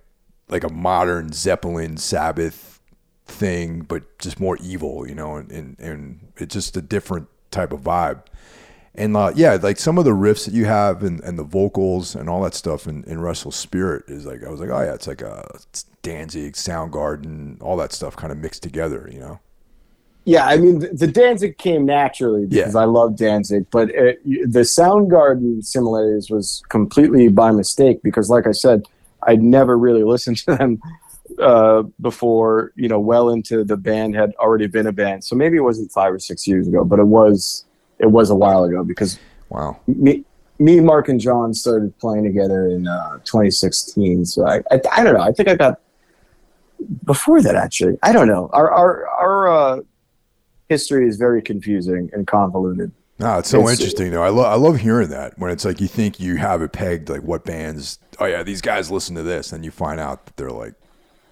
like a modern Zeppelin Sabbath thing but just more evil you know and and, and it's just a different type of vibe and uh, yeah, like some of the riffs that you have and, and the vocals and all that stuff in, in Restless Spirit is like I was like, oh yeah, it's like a it's Danzig, Soundgarden, all that stuff kind of mixed together, you know.
Yeah, I mean the, the Danzig came naturally because yeah. I love Danzig, but it, the Soundgarden similarities was completely by mistake because, like I said, I'd never really listened to them uh, before. You know, well into the band had already been a band, so maybe it wasn't five or six years ago, but it was it was a while ago because
wow,
me, me, Mark, and John started playing together in uh, 2016. So I, I, I, don't know. I think I got before that actually. I don't know. Our our our uh, history is very confusing and convoluted.
No, it's so it's, interesting though. I love I love hearing that when it's like you think you have it pegged like what bands. Oh yeah, these guys listen to this, and you find out that they're like,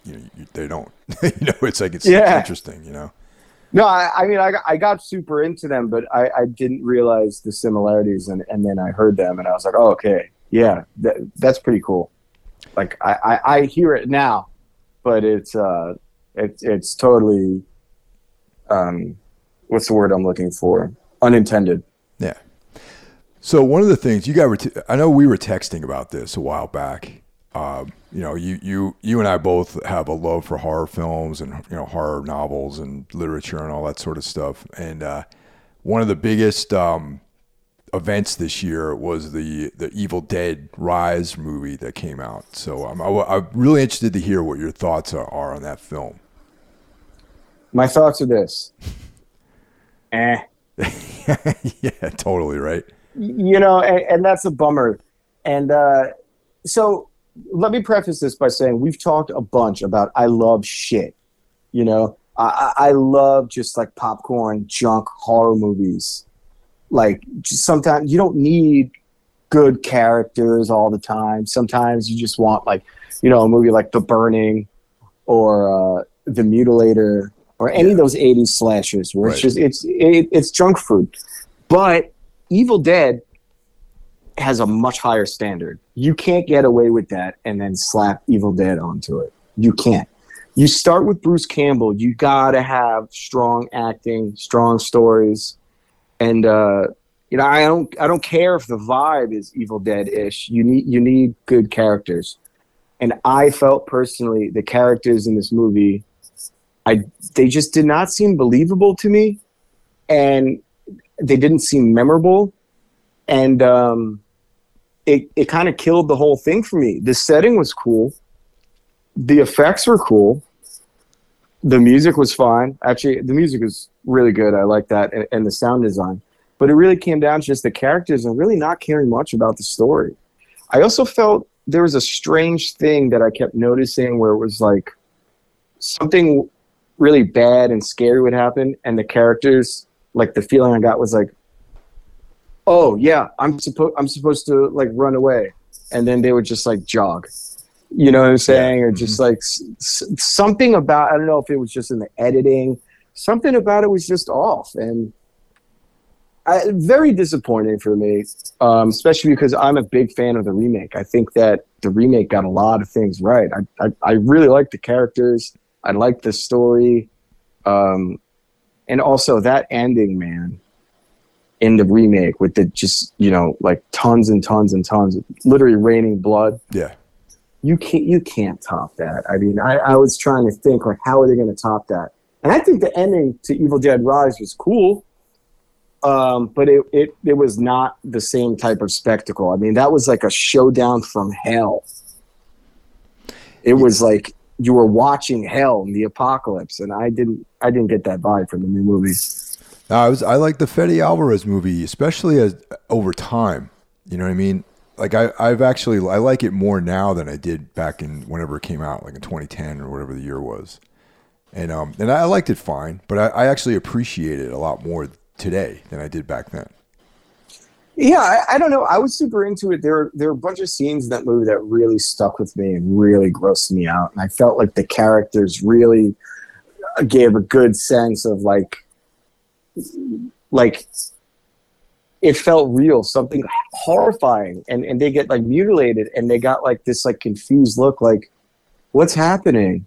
you know, you, they don't. you know, it's like it's, yeah. interesting. You know.
No, I, I mean, I, I got super into them, but I, I didn't realize the similarities, and, and then I heard them, and I was like, oh, okay, yeah, that, that's pretty cool. Like I, I, I hear it now, but it's uh, it's it's totally, um, what's the word I'm looking for? Unintended.
So one of the things you guys were, t- I know we were texting about this a while back, um, you know, you, you you and I both have a love for horror films and you know horror novels and literature and all that sort of stuff. And uh, one of the biggest um, events this year was the the Evil Dead Rise movie that came out. So I'm I'm really interested to hear what your thoughts are, are on that film.
My thoughts are this. eh.
yeah, totally right.
You know, and, and that's a bummer. And uh, so let me preface this by saying we've talked a bunch about I love shit. You know, I, I love just like popcorn junk horror movies. Like just sometimes you don't need good characters all the time. Sometimes you just want like, you know, a movie like The Burning or uh, The Mutilator or any
Yeah.
of those 80s slashers where
Right.
it's just it's it, it's junk food. But Evil Dead has a much higher standard. You can't get away with that and then slap Evil Dead onto it. You can't. You start with Bruce Campbell. You gotta have strong acting, strong stories, and uh, you know I don't I don't care if the vibe is Evil Dead ish. You need you need good characters, and I felt personally the characters in this movie, I they just did not seem believable to me, and they didn't seem memorable, and um, it it kind of killed the whole thing for me. The setting was cool, the effects were cool, the music was fine. Actually, the music was really good. I like that, and, and the sound design. But it really came down to just the characters and really not caring much about the story. I also felt there was a strange thing that I kept noticing where it was like something really bad and scary would happen, and the characters, like the feeling I got was like, "Oh yeah, I'm supposed I'm supposed to like run away," and then they would just like jog. You know what I'm saying? Or just like s- s- something about I don't know if it was just in the editing, something about it was just off, and I, very disappointing for me, um, especially because I'm a big fan of the remake. I think that the remake got a lot of things right. I, I, I really like the characters. I like the story. Um, and also that ending, man, in the remake with the just, you know, like tons and tons and tons, literally raining blood.
Yeah.
You can't, you can't top that. I mean, I, I was trying to think like, how are they going to top that? And I think the ending to Evil Dead Rise was cool um, but it, it it was not the same type of spectacle. I mean, that was like a showdown from hell. It was like you were watching hell and the apocalypse, and I didn't I didn't get that vibe from the new movie.
No, I was I like the Fede Alvarez movie, especially as over time. You know what I mean? Like I, I've actually I like it more now than I did back in whenever it came out, like in 2010 or whatever the year was. And um and I liked it fine, but I, I actually appreciate it a lot more today than I did back then.
Yeah, I, I don't know. I was super into it. There were there were a bunch of scenes in that movie that really stuck with me and really grossed me out, and I felt like the characters really uh, gave a good sense of like like it felt real, something horrifying, and and they get like mutilated, and they got like this like confused look, like what's happening,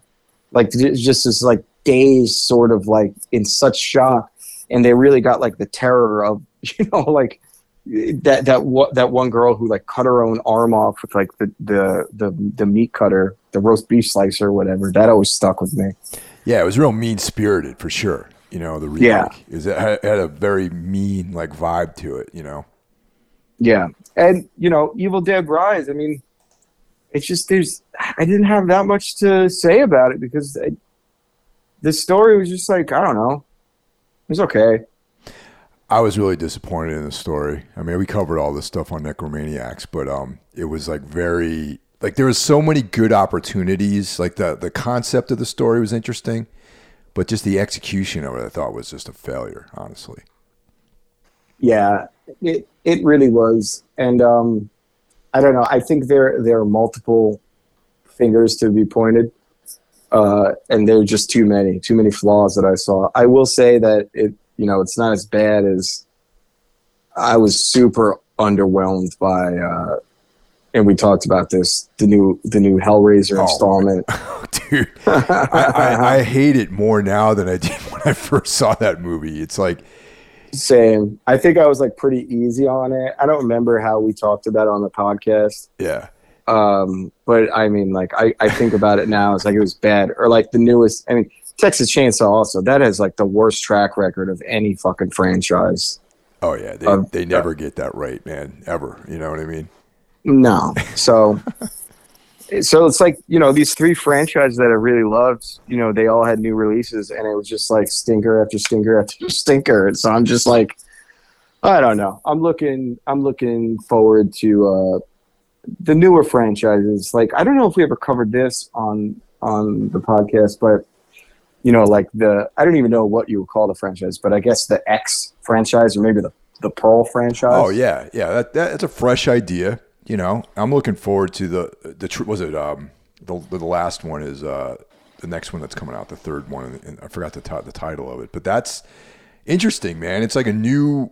like just this like dazed sort of like in such shock, and they really got like the terror of you know like that that one that one girl who like cut her own arm off with like the the the, the meat cutter, the roast beef slicer, or whatever. That always stuck with me.
Yeah, it was real mean spirited for sure. You know the remake.
Yeah.
It, it had, had a very mean like vibe to it. You know.
Yeah, and you know, Evil Dead Rise. I mean, it's just there's I didn't have that much to say about it because it, the story was just like I don't know, it was okay.
I was really disappointed in the story. I mean, we covered all this stuff on Necromaniacs, but um, it was like very like there was so many good opportunities. Like the the concept of the story was interesting, but just the execution of it, I thought was just a failure. Honestly,
Yeah, it it really was, and um, I don't know. I think there there are multiple fingers to be pointed, uh, and there are just too many, too many flaws that I saw. I will say that it, you know, it's not as bad as I was super underwhelmed by. Uh, and we talked about this the new the new Hellraiser
Oh,
installment.
dude, I, I, I hate it more now than I did when I first saw that movie. It's like
Same. I think I was like pretty easy on it. I don't remember how we talked about it on the podcast.
yeah,
Um, but I mean, like, I, I think about it now. It's like it was bad, or like the newest. I mean, Texas Chainsaw also that has like the worst track record of any fucking franchise.
oh yeah, they
Um,
they never get that right, man, ever. You know what I mean?
No, so so it's like you know these three franchises that I really loved. You know, they all had new releases, and it was just like stinker after stinker after stinker. And so I'm just like, I don't know. I'm looking. I'm looking forward to uh, the newer franchises. Like I don't know if we ever covered this on on the podcast, but you know, like the I don't even know what you would call the franchise, but I guess the X franchise or maybe the the Pearl franchise.
Oh yeah, yeah. That, that that's a fresh idea. You know, I'm looking forward to the the was it um the the last one is uh the next one that's coming out, the third one, and I forgot the t- the title of it. But that's interesting, man. It's like a new,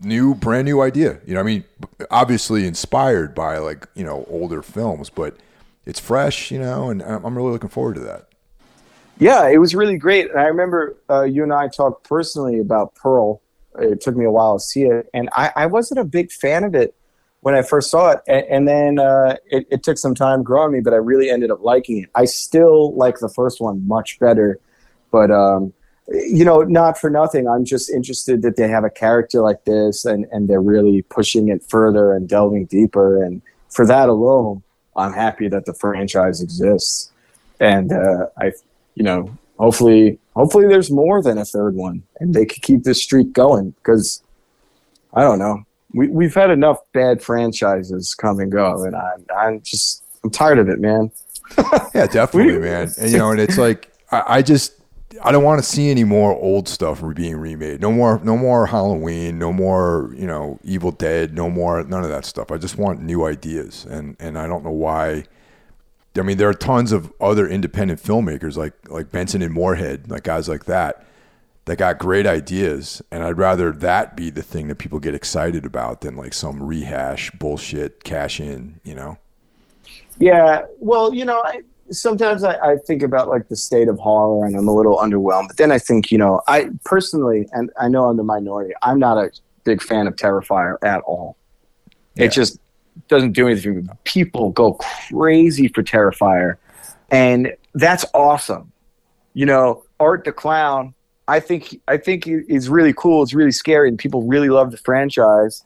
new, brand new idea. You know, I mean, obviously inspired by like you know older films, but it's fresh. You know, and I'm really looking forward to that.
Yeah, it was really great. And I remember uh, you and I talked personally about Pearl. It took me a while to see it, and I, I wasn't a big fan of it when I first saw it, and, and then uh, it, it, took some time growing me, but I really ended up liking it. I still like the first one much better, but um, you know, not for nothing. I'm just interested that they have a character like this, and and they're really pushing it further and delving deeper, and for that alone, I'm happy that the franchise exists, and uh, I, you know, hopefully, hopefully there's more than a third one, and they could keep this streak going because I don't know we we've had enough bad franchises come and go, and I'm I'm just I'm tired of it, man.
yeah, definitely, man. And you know, and it's like I, I just I don't want to see any more old stuff being remade. No more, no more Halloween. No more, you know, Evil Dead. No more, none of that stuff. I just want new ideas, and and I don't know why. I mean, there are tons of other independent filmmakers like like Benson and Moorhead, like guys like that, that got great ideas. And i'd rather that be the thing that people get excited about than like some rehash bullshit cash in you know?
Yeah. Well you know I, sometimes I, I, think about like the state of horror and i'm a little underwhelmed but then i think you know i personally and i know i'm the minority i'm not a big fan of terrifier at all. Yeah. it just doesn't do anything people go crazy for terrifier and that's awesome you know art the clown I think I think it's really cool. It's really scary, and people really love the franchise.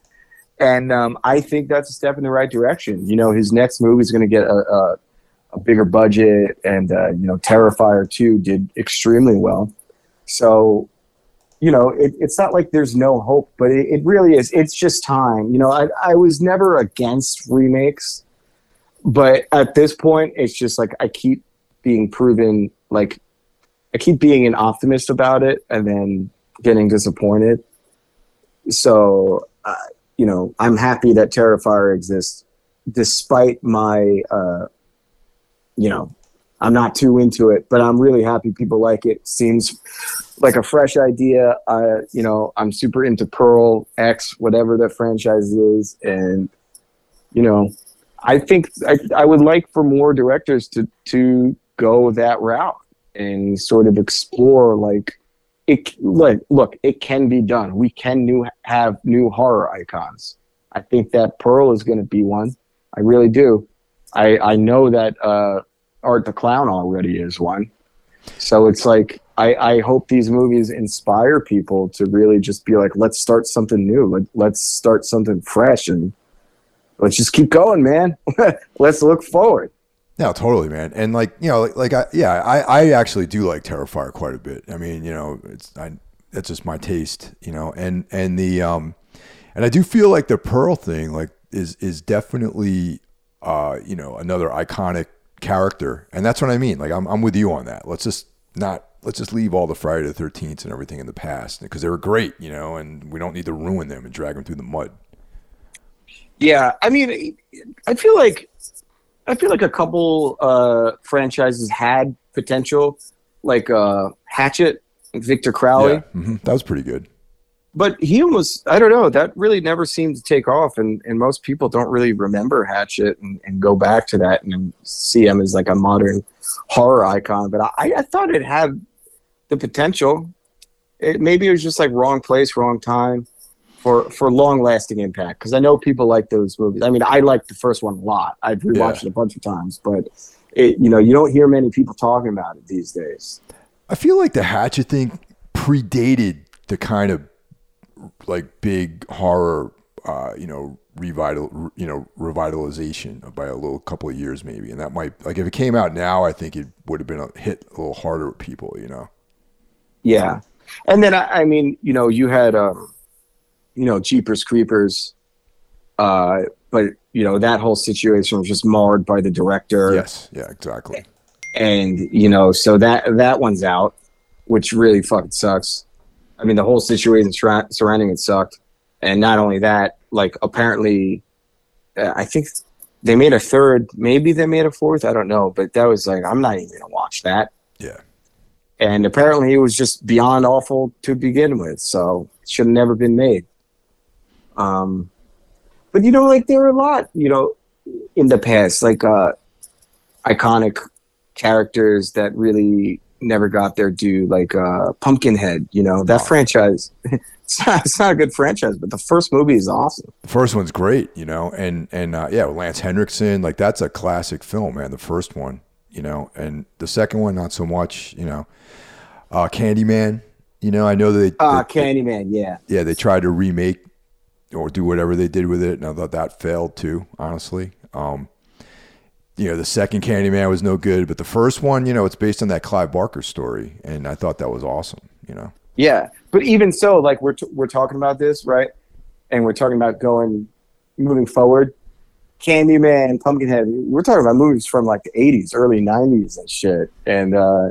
And um, I think that's a step in the right direction. You know, his next movie is going to get a, a, a, bigger budget, and uh, you know, Terrifier two did extremely well. So, you know, it, it's not like there's no hope, but it, it really is. It's just time. You know, I, I was never against remakes, but at this point, it's just like I keep being proven like I keep being an optimist about it and then getting disappointed. So, uh, you know, I'm happy that Terrifier exists, despite my, uh, you know, I'm not too into it, but I'm really happy people like it. Seems like a fresh idea. I, you know, I'm super into Pearl X, whatever the franchise is, and you know, I think I, I would like for more directors to to go that route and sort of explore like it like look it can be done we can new have new horror icons i think that pearl is going to be one i really do i i know that uh art the clown already is one so it's like i i hope these movies inspire people to really just be like let's start something new Let, let's start something fresh and let's just keep going man let's look forward
no, totally, man. And like you know, like, like I, yeah, I, I actually do like Terrifier quite a bit. I mean, you know, it's I, that's just my taste, you know. And and the um, and I do feel like the Pearl thing, like, is is definitely, uh, you know, another iconic character, and that's what I mean. Like, I'm I'm with you on that. Let's just not let's just leave all the Friday the Thirteenth and everything in the past because they were great, you know, and we don't need to ruin them and drag them through the mud.
Yeah, I mean, I feel like I feel like a couple uh, franchises had potential, like uh, Hatchet, Victor Crowley. Yeah,
mm-hmm. that was pretty good.
But he almost, I don't know, that really never seemed to take off. And, and most people don't really remember Hatchet and, and go back to that and see him as like a modern horror icon. But I, I thought it had the potential. It, maybe it was just like wrong place, wrong time for for long lasting impact because I know people like those movies. I mean, I like the first one a lot. I've rewatched yeah. it a bunch of times, but it, you know, you don't hear many people talking about it these days.
I feel like the Hatchet thing predated the kind of like big horror, uh, you know, revital, you know, revitalization by a little couple of years maybe, and that might like if it came out now, I think it would have been a hit a little harder with people, you know.
Yeah, and then I, I mean, you know, you had. Um, you know, Jeepers Creepers. Uh, but you know that whole situation was just marred by the director.
Yes, yeah, exactly.
And you know, so that that one's out, which really fucking sucks. I mean, the whole situation tra- surrounding it sucked, and not only that, like apparently, uh, I think they made a third, maybe they made a fourth. I don't know, but that was like, I'm not even gonna watch that.
Yeah.
And apparently it was just beyond awful to begin with, so it should have never been made. Um, but you know, like there were a lot, you know, in the past, like uh, iconic characters that really never got their due, like uh, Pumpkinhead. You know, that
Oh.
franchise. It's not, it's not a good franchise, but the first movie is awesome.
The first one's great, you know, and and uh, yeah, Lance Henriksen, like that's a classic film, man. The first one, you know, and the second one, not so much, you know. Uh, Candyman, you know, I know they,
Ah,
they-
Candyman, yeah.
yeah, they tried to remake or do whatever they did with it, and I thought that failed too, honestly. Um, you know, the second Candyman was no good, but the first one, you know, it's based on that Clive Barker story, and I thought that was awesome, you know.
Yeah, but even so, like we're t- we're talking about this, right? And we're talking about going, moving forward. Candyman, Pumpkinhead. We're talking about movies from like the '80s, early '90s, and shit. And uh,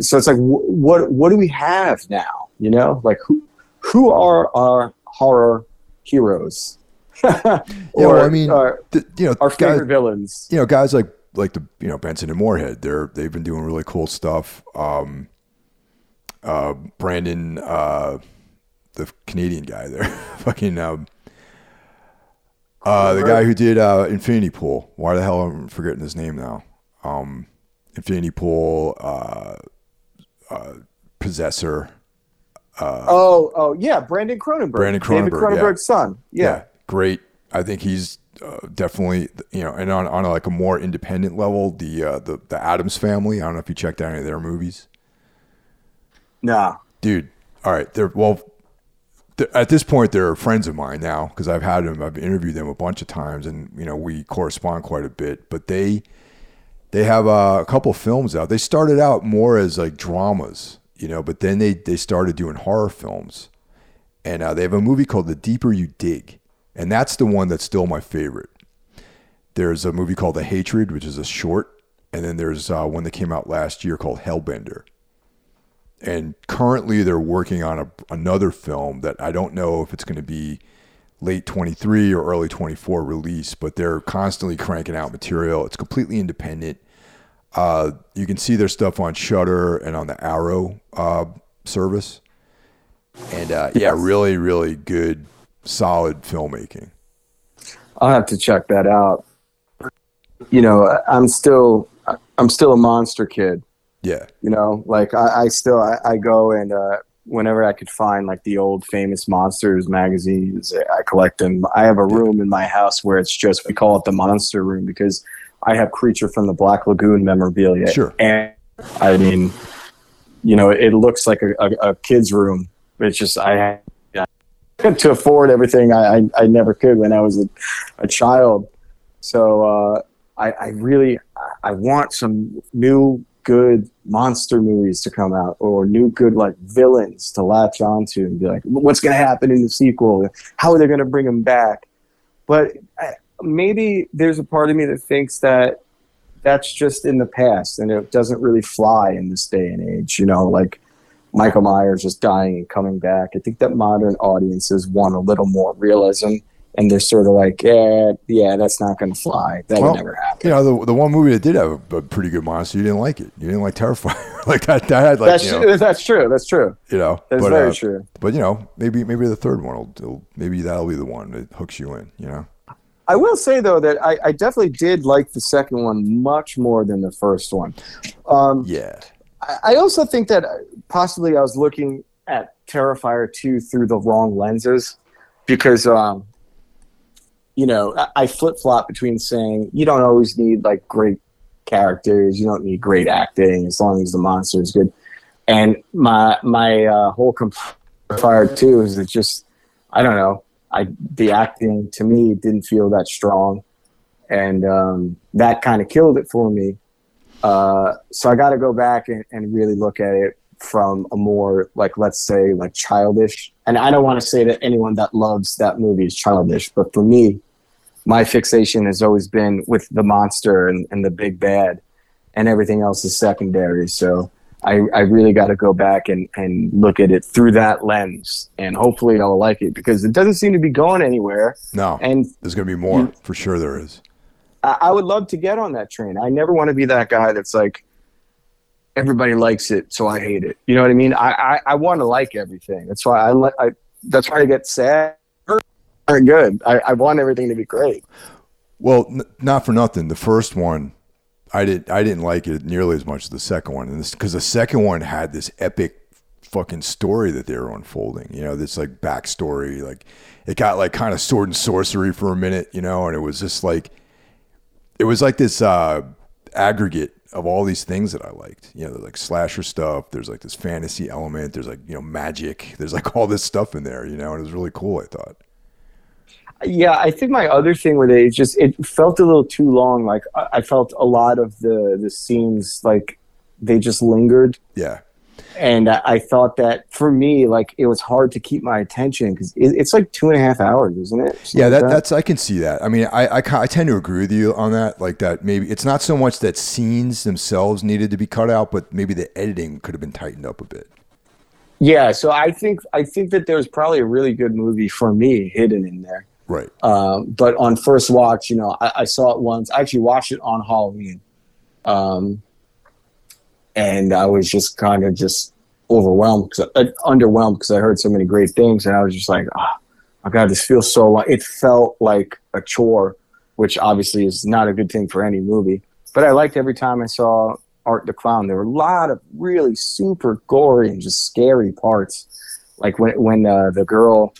so it's like, wh- what what do we have now? You know, like who who are our horror heroes?
Yeah, well, I mean,
our,
th- you know,
our
guys,
favorite villains.
you know, guys like like the you know Benson and Moorhead, they're they've been doing really cool stuff. Um, uh, Brandon, uh, the Canadian guy there, fucking um, uh, the guy who did uh, Infinity Pool. Why the hell am I forgetting his name now? Um, Infinity Pool, uh, uh, Possessor.
Oh, oh yeah, Brandon Cronenberg.
Brandon
David
Cronenberg, yeah.
Cronenberg's son. yeah.
Great. I think he's uh, definitely you know, and on on a, like a more independent level, the uh, the the Adams family. I don't know if you checked out any of their movies,
Nah.
dude. All right, they're well. They're, at this point, they're friends of mine now because I've had them. I've interviewed them a bunch of times, and you know we correspond quite a bit. But they they have uh, a couple films out. They started out more as like dramas, you know, but then they they started doing horror films, and uh, they have a movie called The Deeper You Dig, and that's the one that's still my favorite. There's a movie called The Hatred, which is a short, and then there's uh, one that came out last year called Hellbender. And currently, they're working on a, another film that I don't know if it's going to be late 23 or early 24 release, but they're constantly cranking out material. It's completely independent. Uh, you can see their stuff on Shudder and on the Arrow uh, service. And uh, yeah, really, really good, solid filmmaking.
I'll have to check that out. You know, I'm still I'm still a monster kid.
Yeah,
You know, like I, I still I, I go and uh, whenever I could find like the old famous monsters magazines, I collect them. I have a room in my house where it's just we call it the monster room because I have Creature from the Black Lagoon memorabilia.
Sure.
And I mean, you know, it looks like a, a, a kid's room. It's just I to afford everything I, I, I never could when I was a, a child. So uh, I, I really I want some new good monster movies to come out or new good like villains to latch onto and be like, what's going to happen in the sequel? How are they going to bring them back? But maybe there's a part of me that thinks that that's just in the past and it doesn't really fly in this day and age. You know, like Michael Myers just dying and coming back. I think that modern audiences want a little more realism. And they're sort of like, yeah, yeah, that's not going to fly. That
Well,
would never happen.
you know the the one movie that did have a, a pretty good monster, you didn't like it. You didn't like Terrifier, like that. That had like
that's,
you know,
that's true. That's true.
you know.
That's
but,
very
uh,
true.
But you know, maybe maybe the third one will, will maybe that'll be the one that hooks you in. You know.
I will say though that I, I definitely did like the second one much more than the first one. Um,
Yeah.
I, also think that possibly I was looking at Terrifier 2 through the wrong lenses because, um, you know, I, flip flop between saying you don't always need like great characters, you don't need great acting as long as the monster is good. And my my uh, whole Terrifier 2 is it just I don't know. I the acting to me didn't feel that strong, and um, that kind of killed it for me. Uh, so I got to go back and, and really look at it from a more like let's say like childish. And I don't want to say that anyone that loves that movie is childish, but for me, my fixation has always been with the monster and, and the big bad, and everything else is secondary. So I, I really got to go back and, and look at it through that lens, and hopefully I'll like it because it doesn't seem to be going anywhere.
No.
And
There's gonna be more
You-
for sure. There is.
I, would love to get on that train. I never want to be that guy that's like, everybody likes it, so I hate it. You know what I mean? I I, I want to like everything. That's why I. I that's why I get sad. Or good. I, I want everything to be great.
Well, n- not for nothing. The first one, I didn't. I didn't like it nearly as much as the second one, and because the second one had this epic fucking story that they were unfolding. You know, this like backstory. Like it got like kind of sword and sorcery for a minute. You know, and it was just like it was like this uh, aggregate of all these things that I liked. You know, like slasher stuff. There's like this fantasy element. There's like you know magic. There's like all this stuff in there. You know, and it was really cool. I thought.
Yeah, I think my other thing with it is just it felt a little too long. Like I, I felt a lot of the the scenes like they just lingered.
Yeah.
And I, thought that for me, like it was hard to keep my attention because it, it's like two and a half hours, isn't it? Something
Yeah,
like
that, that's I can see that. I mean, I, I I tend to agree with you on that. Like that, maybe it's not so much that scenes themselves needed to be cut out, but maybe the editing could have been tightened up a bit.
Yeah, so I think I think that there's probably a really good movie for me hidden in there.
Right.
Um, but on first watch, you know, I, I saw it once. I actually watched it on Halloween, um, and I was just kind of just overwhelmed, cause, uh, underwhelmed because I heard so many great things, and I was just like, ah, my God, this feels so. It felt like a chore, which obviously is not a good thing for any movie. But I liked every time I saw Art the Clown. There were a lot of really super gory and just scary parts, like when when uh, the girl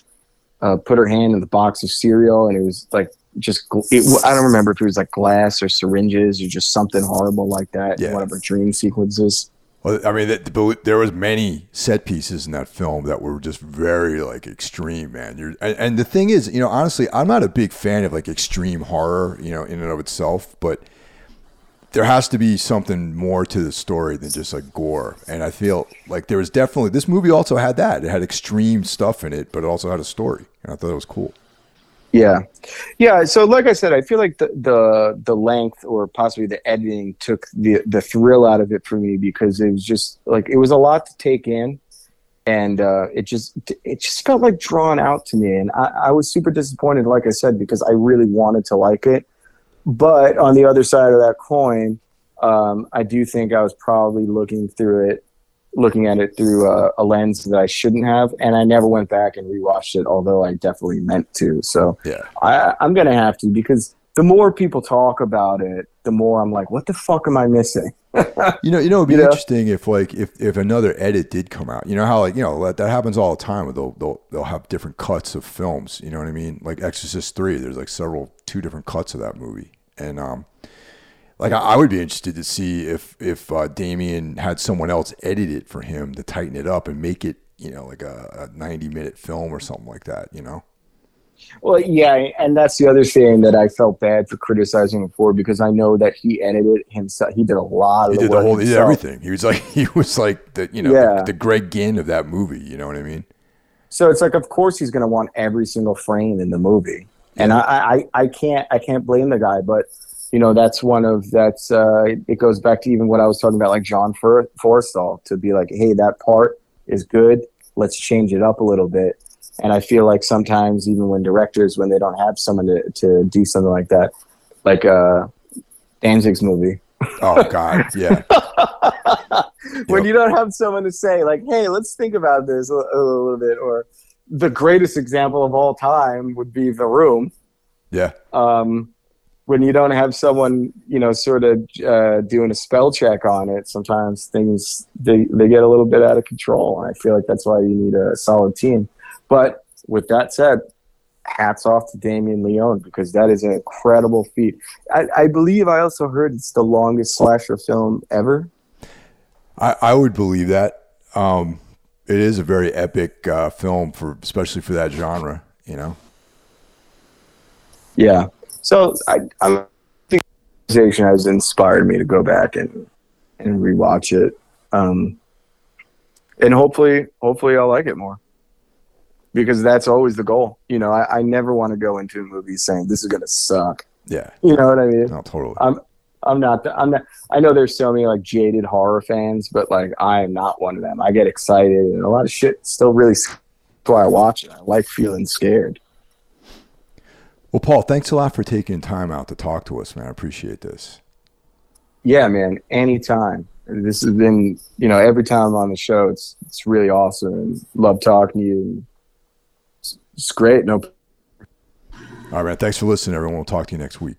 uh, put her hand in the box of cereal and it was like just it, I don't remember if it was like glass or syringes or just something horrible like that.
Yeah.
in One of her dream sequences.
Well, I mean, that, but there was many set pieces in that film that were just very like extreme, man. You're, and, and the thing is, you know, honestly, I'm not a big fan of like extreme horror, you know, in and of itself, but there has to be something more to the story than just like gore. And I feel like there was definitely this movie also had that. It had extreme stuff in it, but it also had a story, and I thought it was cool.
Yeah, yeah. So, like I said, I feel like the the the length or possibly the editing took the the thrill out of it for me because it was just like it was a lot to take in, and uh, it just it just felt like drawn out to me, and I, I was super disappointed. Like I said, because I really wanted to like it, but on the other side of that coin, um, I do think I was probably looking through it looking at it through a, a lens that I shouldn't have, and I never went back and rewatched it, although I definitely meant to. So
Yeah.
I, I'm gonna have to because the more people talk about it, the more I'm like, what the fuck am I missing?
You know, you know, it'd be interesting if like if, if another edit did come out. You know how like you know that, that happens all the time. They'll they'll they'll have different cuts of films. You know what I mean? Like Exorcist three, there's like several two different cuts of that movie, and um, like I, I would be interested to see if if uh, Damien had someone else edit it for him to tighten it up and make it you know like a, a 90 minute film or something like that. You know?
Well, yeah, and that's the other thing that I felt bad for criticizing him for because I know that he edited himself. He did a lot of
He
the
did the whole he did everything. He was like he was like the you know
Yeah.
the, the Greg Ginn of that movie. You know what I mean?
So it's like, of course, he's going to want every single frame in the movie, and I, I, I can't, I can't blame the guy. But you know, that's one of that's. Uh, it goes back to even what I was talking about, like John For- Forstall, to be like, hey, that part is good. Let's change it up a little bit. And I feel like sometimes, even when directors, when they don't have someone to, to do something like that, like uh, Danzig's movie,
Oh God, yeah.
when
Yep.
you don't have someone to say like hey let's think about this a, a little bit or the greatest example of all time would be the room
Yeah.
um, when you don't have someone you know sort of uh, doing a spell check on it sometimes things they, they get a little bit out of control and i feel like that's why you need a solid team but with that said hats off to Damien Leone because that is an incredible feat. I, I believe I also heard it's the longest slasher film ever.
I, I would believe that. Um, it is a very epic uh, film for, especially for that genre. You know.
Yeah. So I, I think the conversation has inspired me to go back and and rewatch it. Um, and hopefully, hopefully, I'll like it more because that's always the goal. You know, I, I never want to go into a movie saying this is going to suck.
Yeah.
You know what I mean?
No, totally.
I'm I'm not the, I'm not I know there's so many like jaded horror fans, but like I am not one of them. I get excited and a lot of shit still really that's why I watch it. I like feeling scared.
Well, Paul, thanks a lot for taking time out to talk to us, man. I appreciate this.
Yeah, man, anytime. This has been, you know, every time I'm on the show, it's it's really awesome love talking to you. It's, it's great. No.
All right, man. Thanks for listening, everyone. We'll talk to you next week.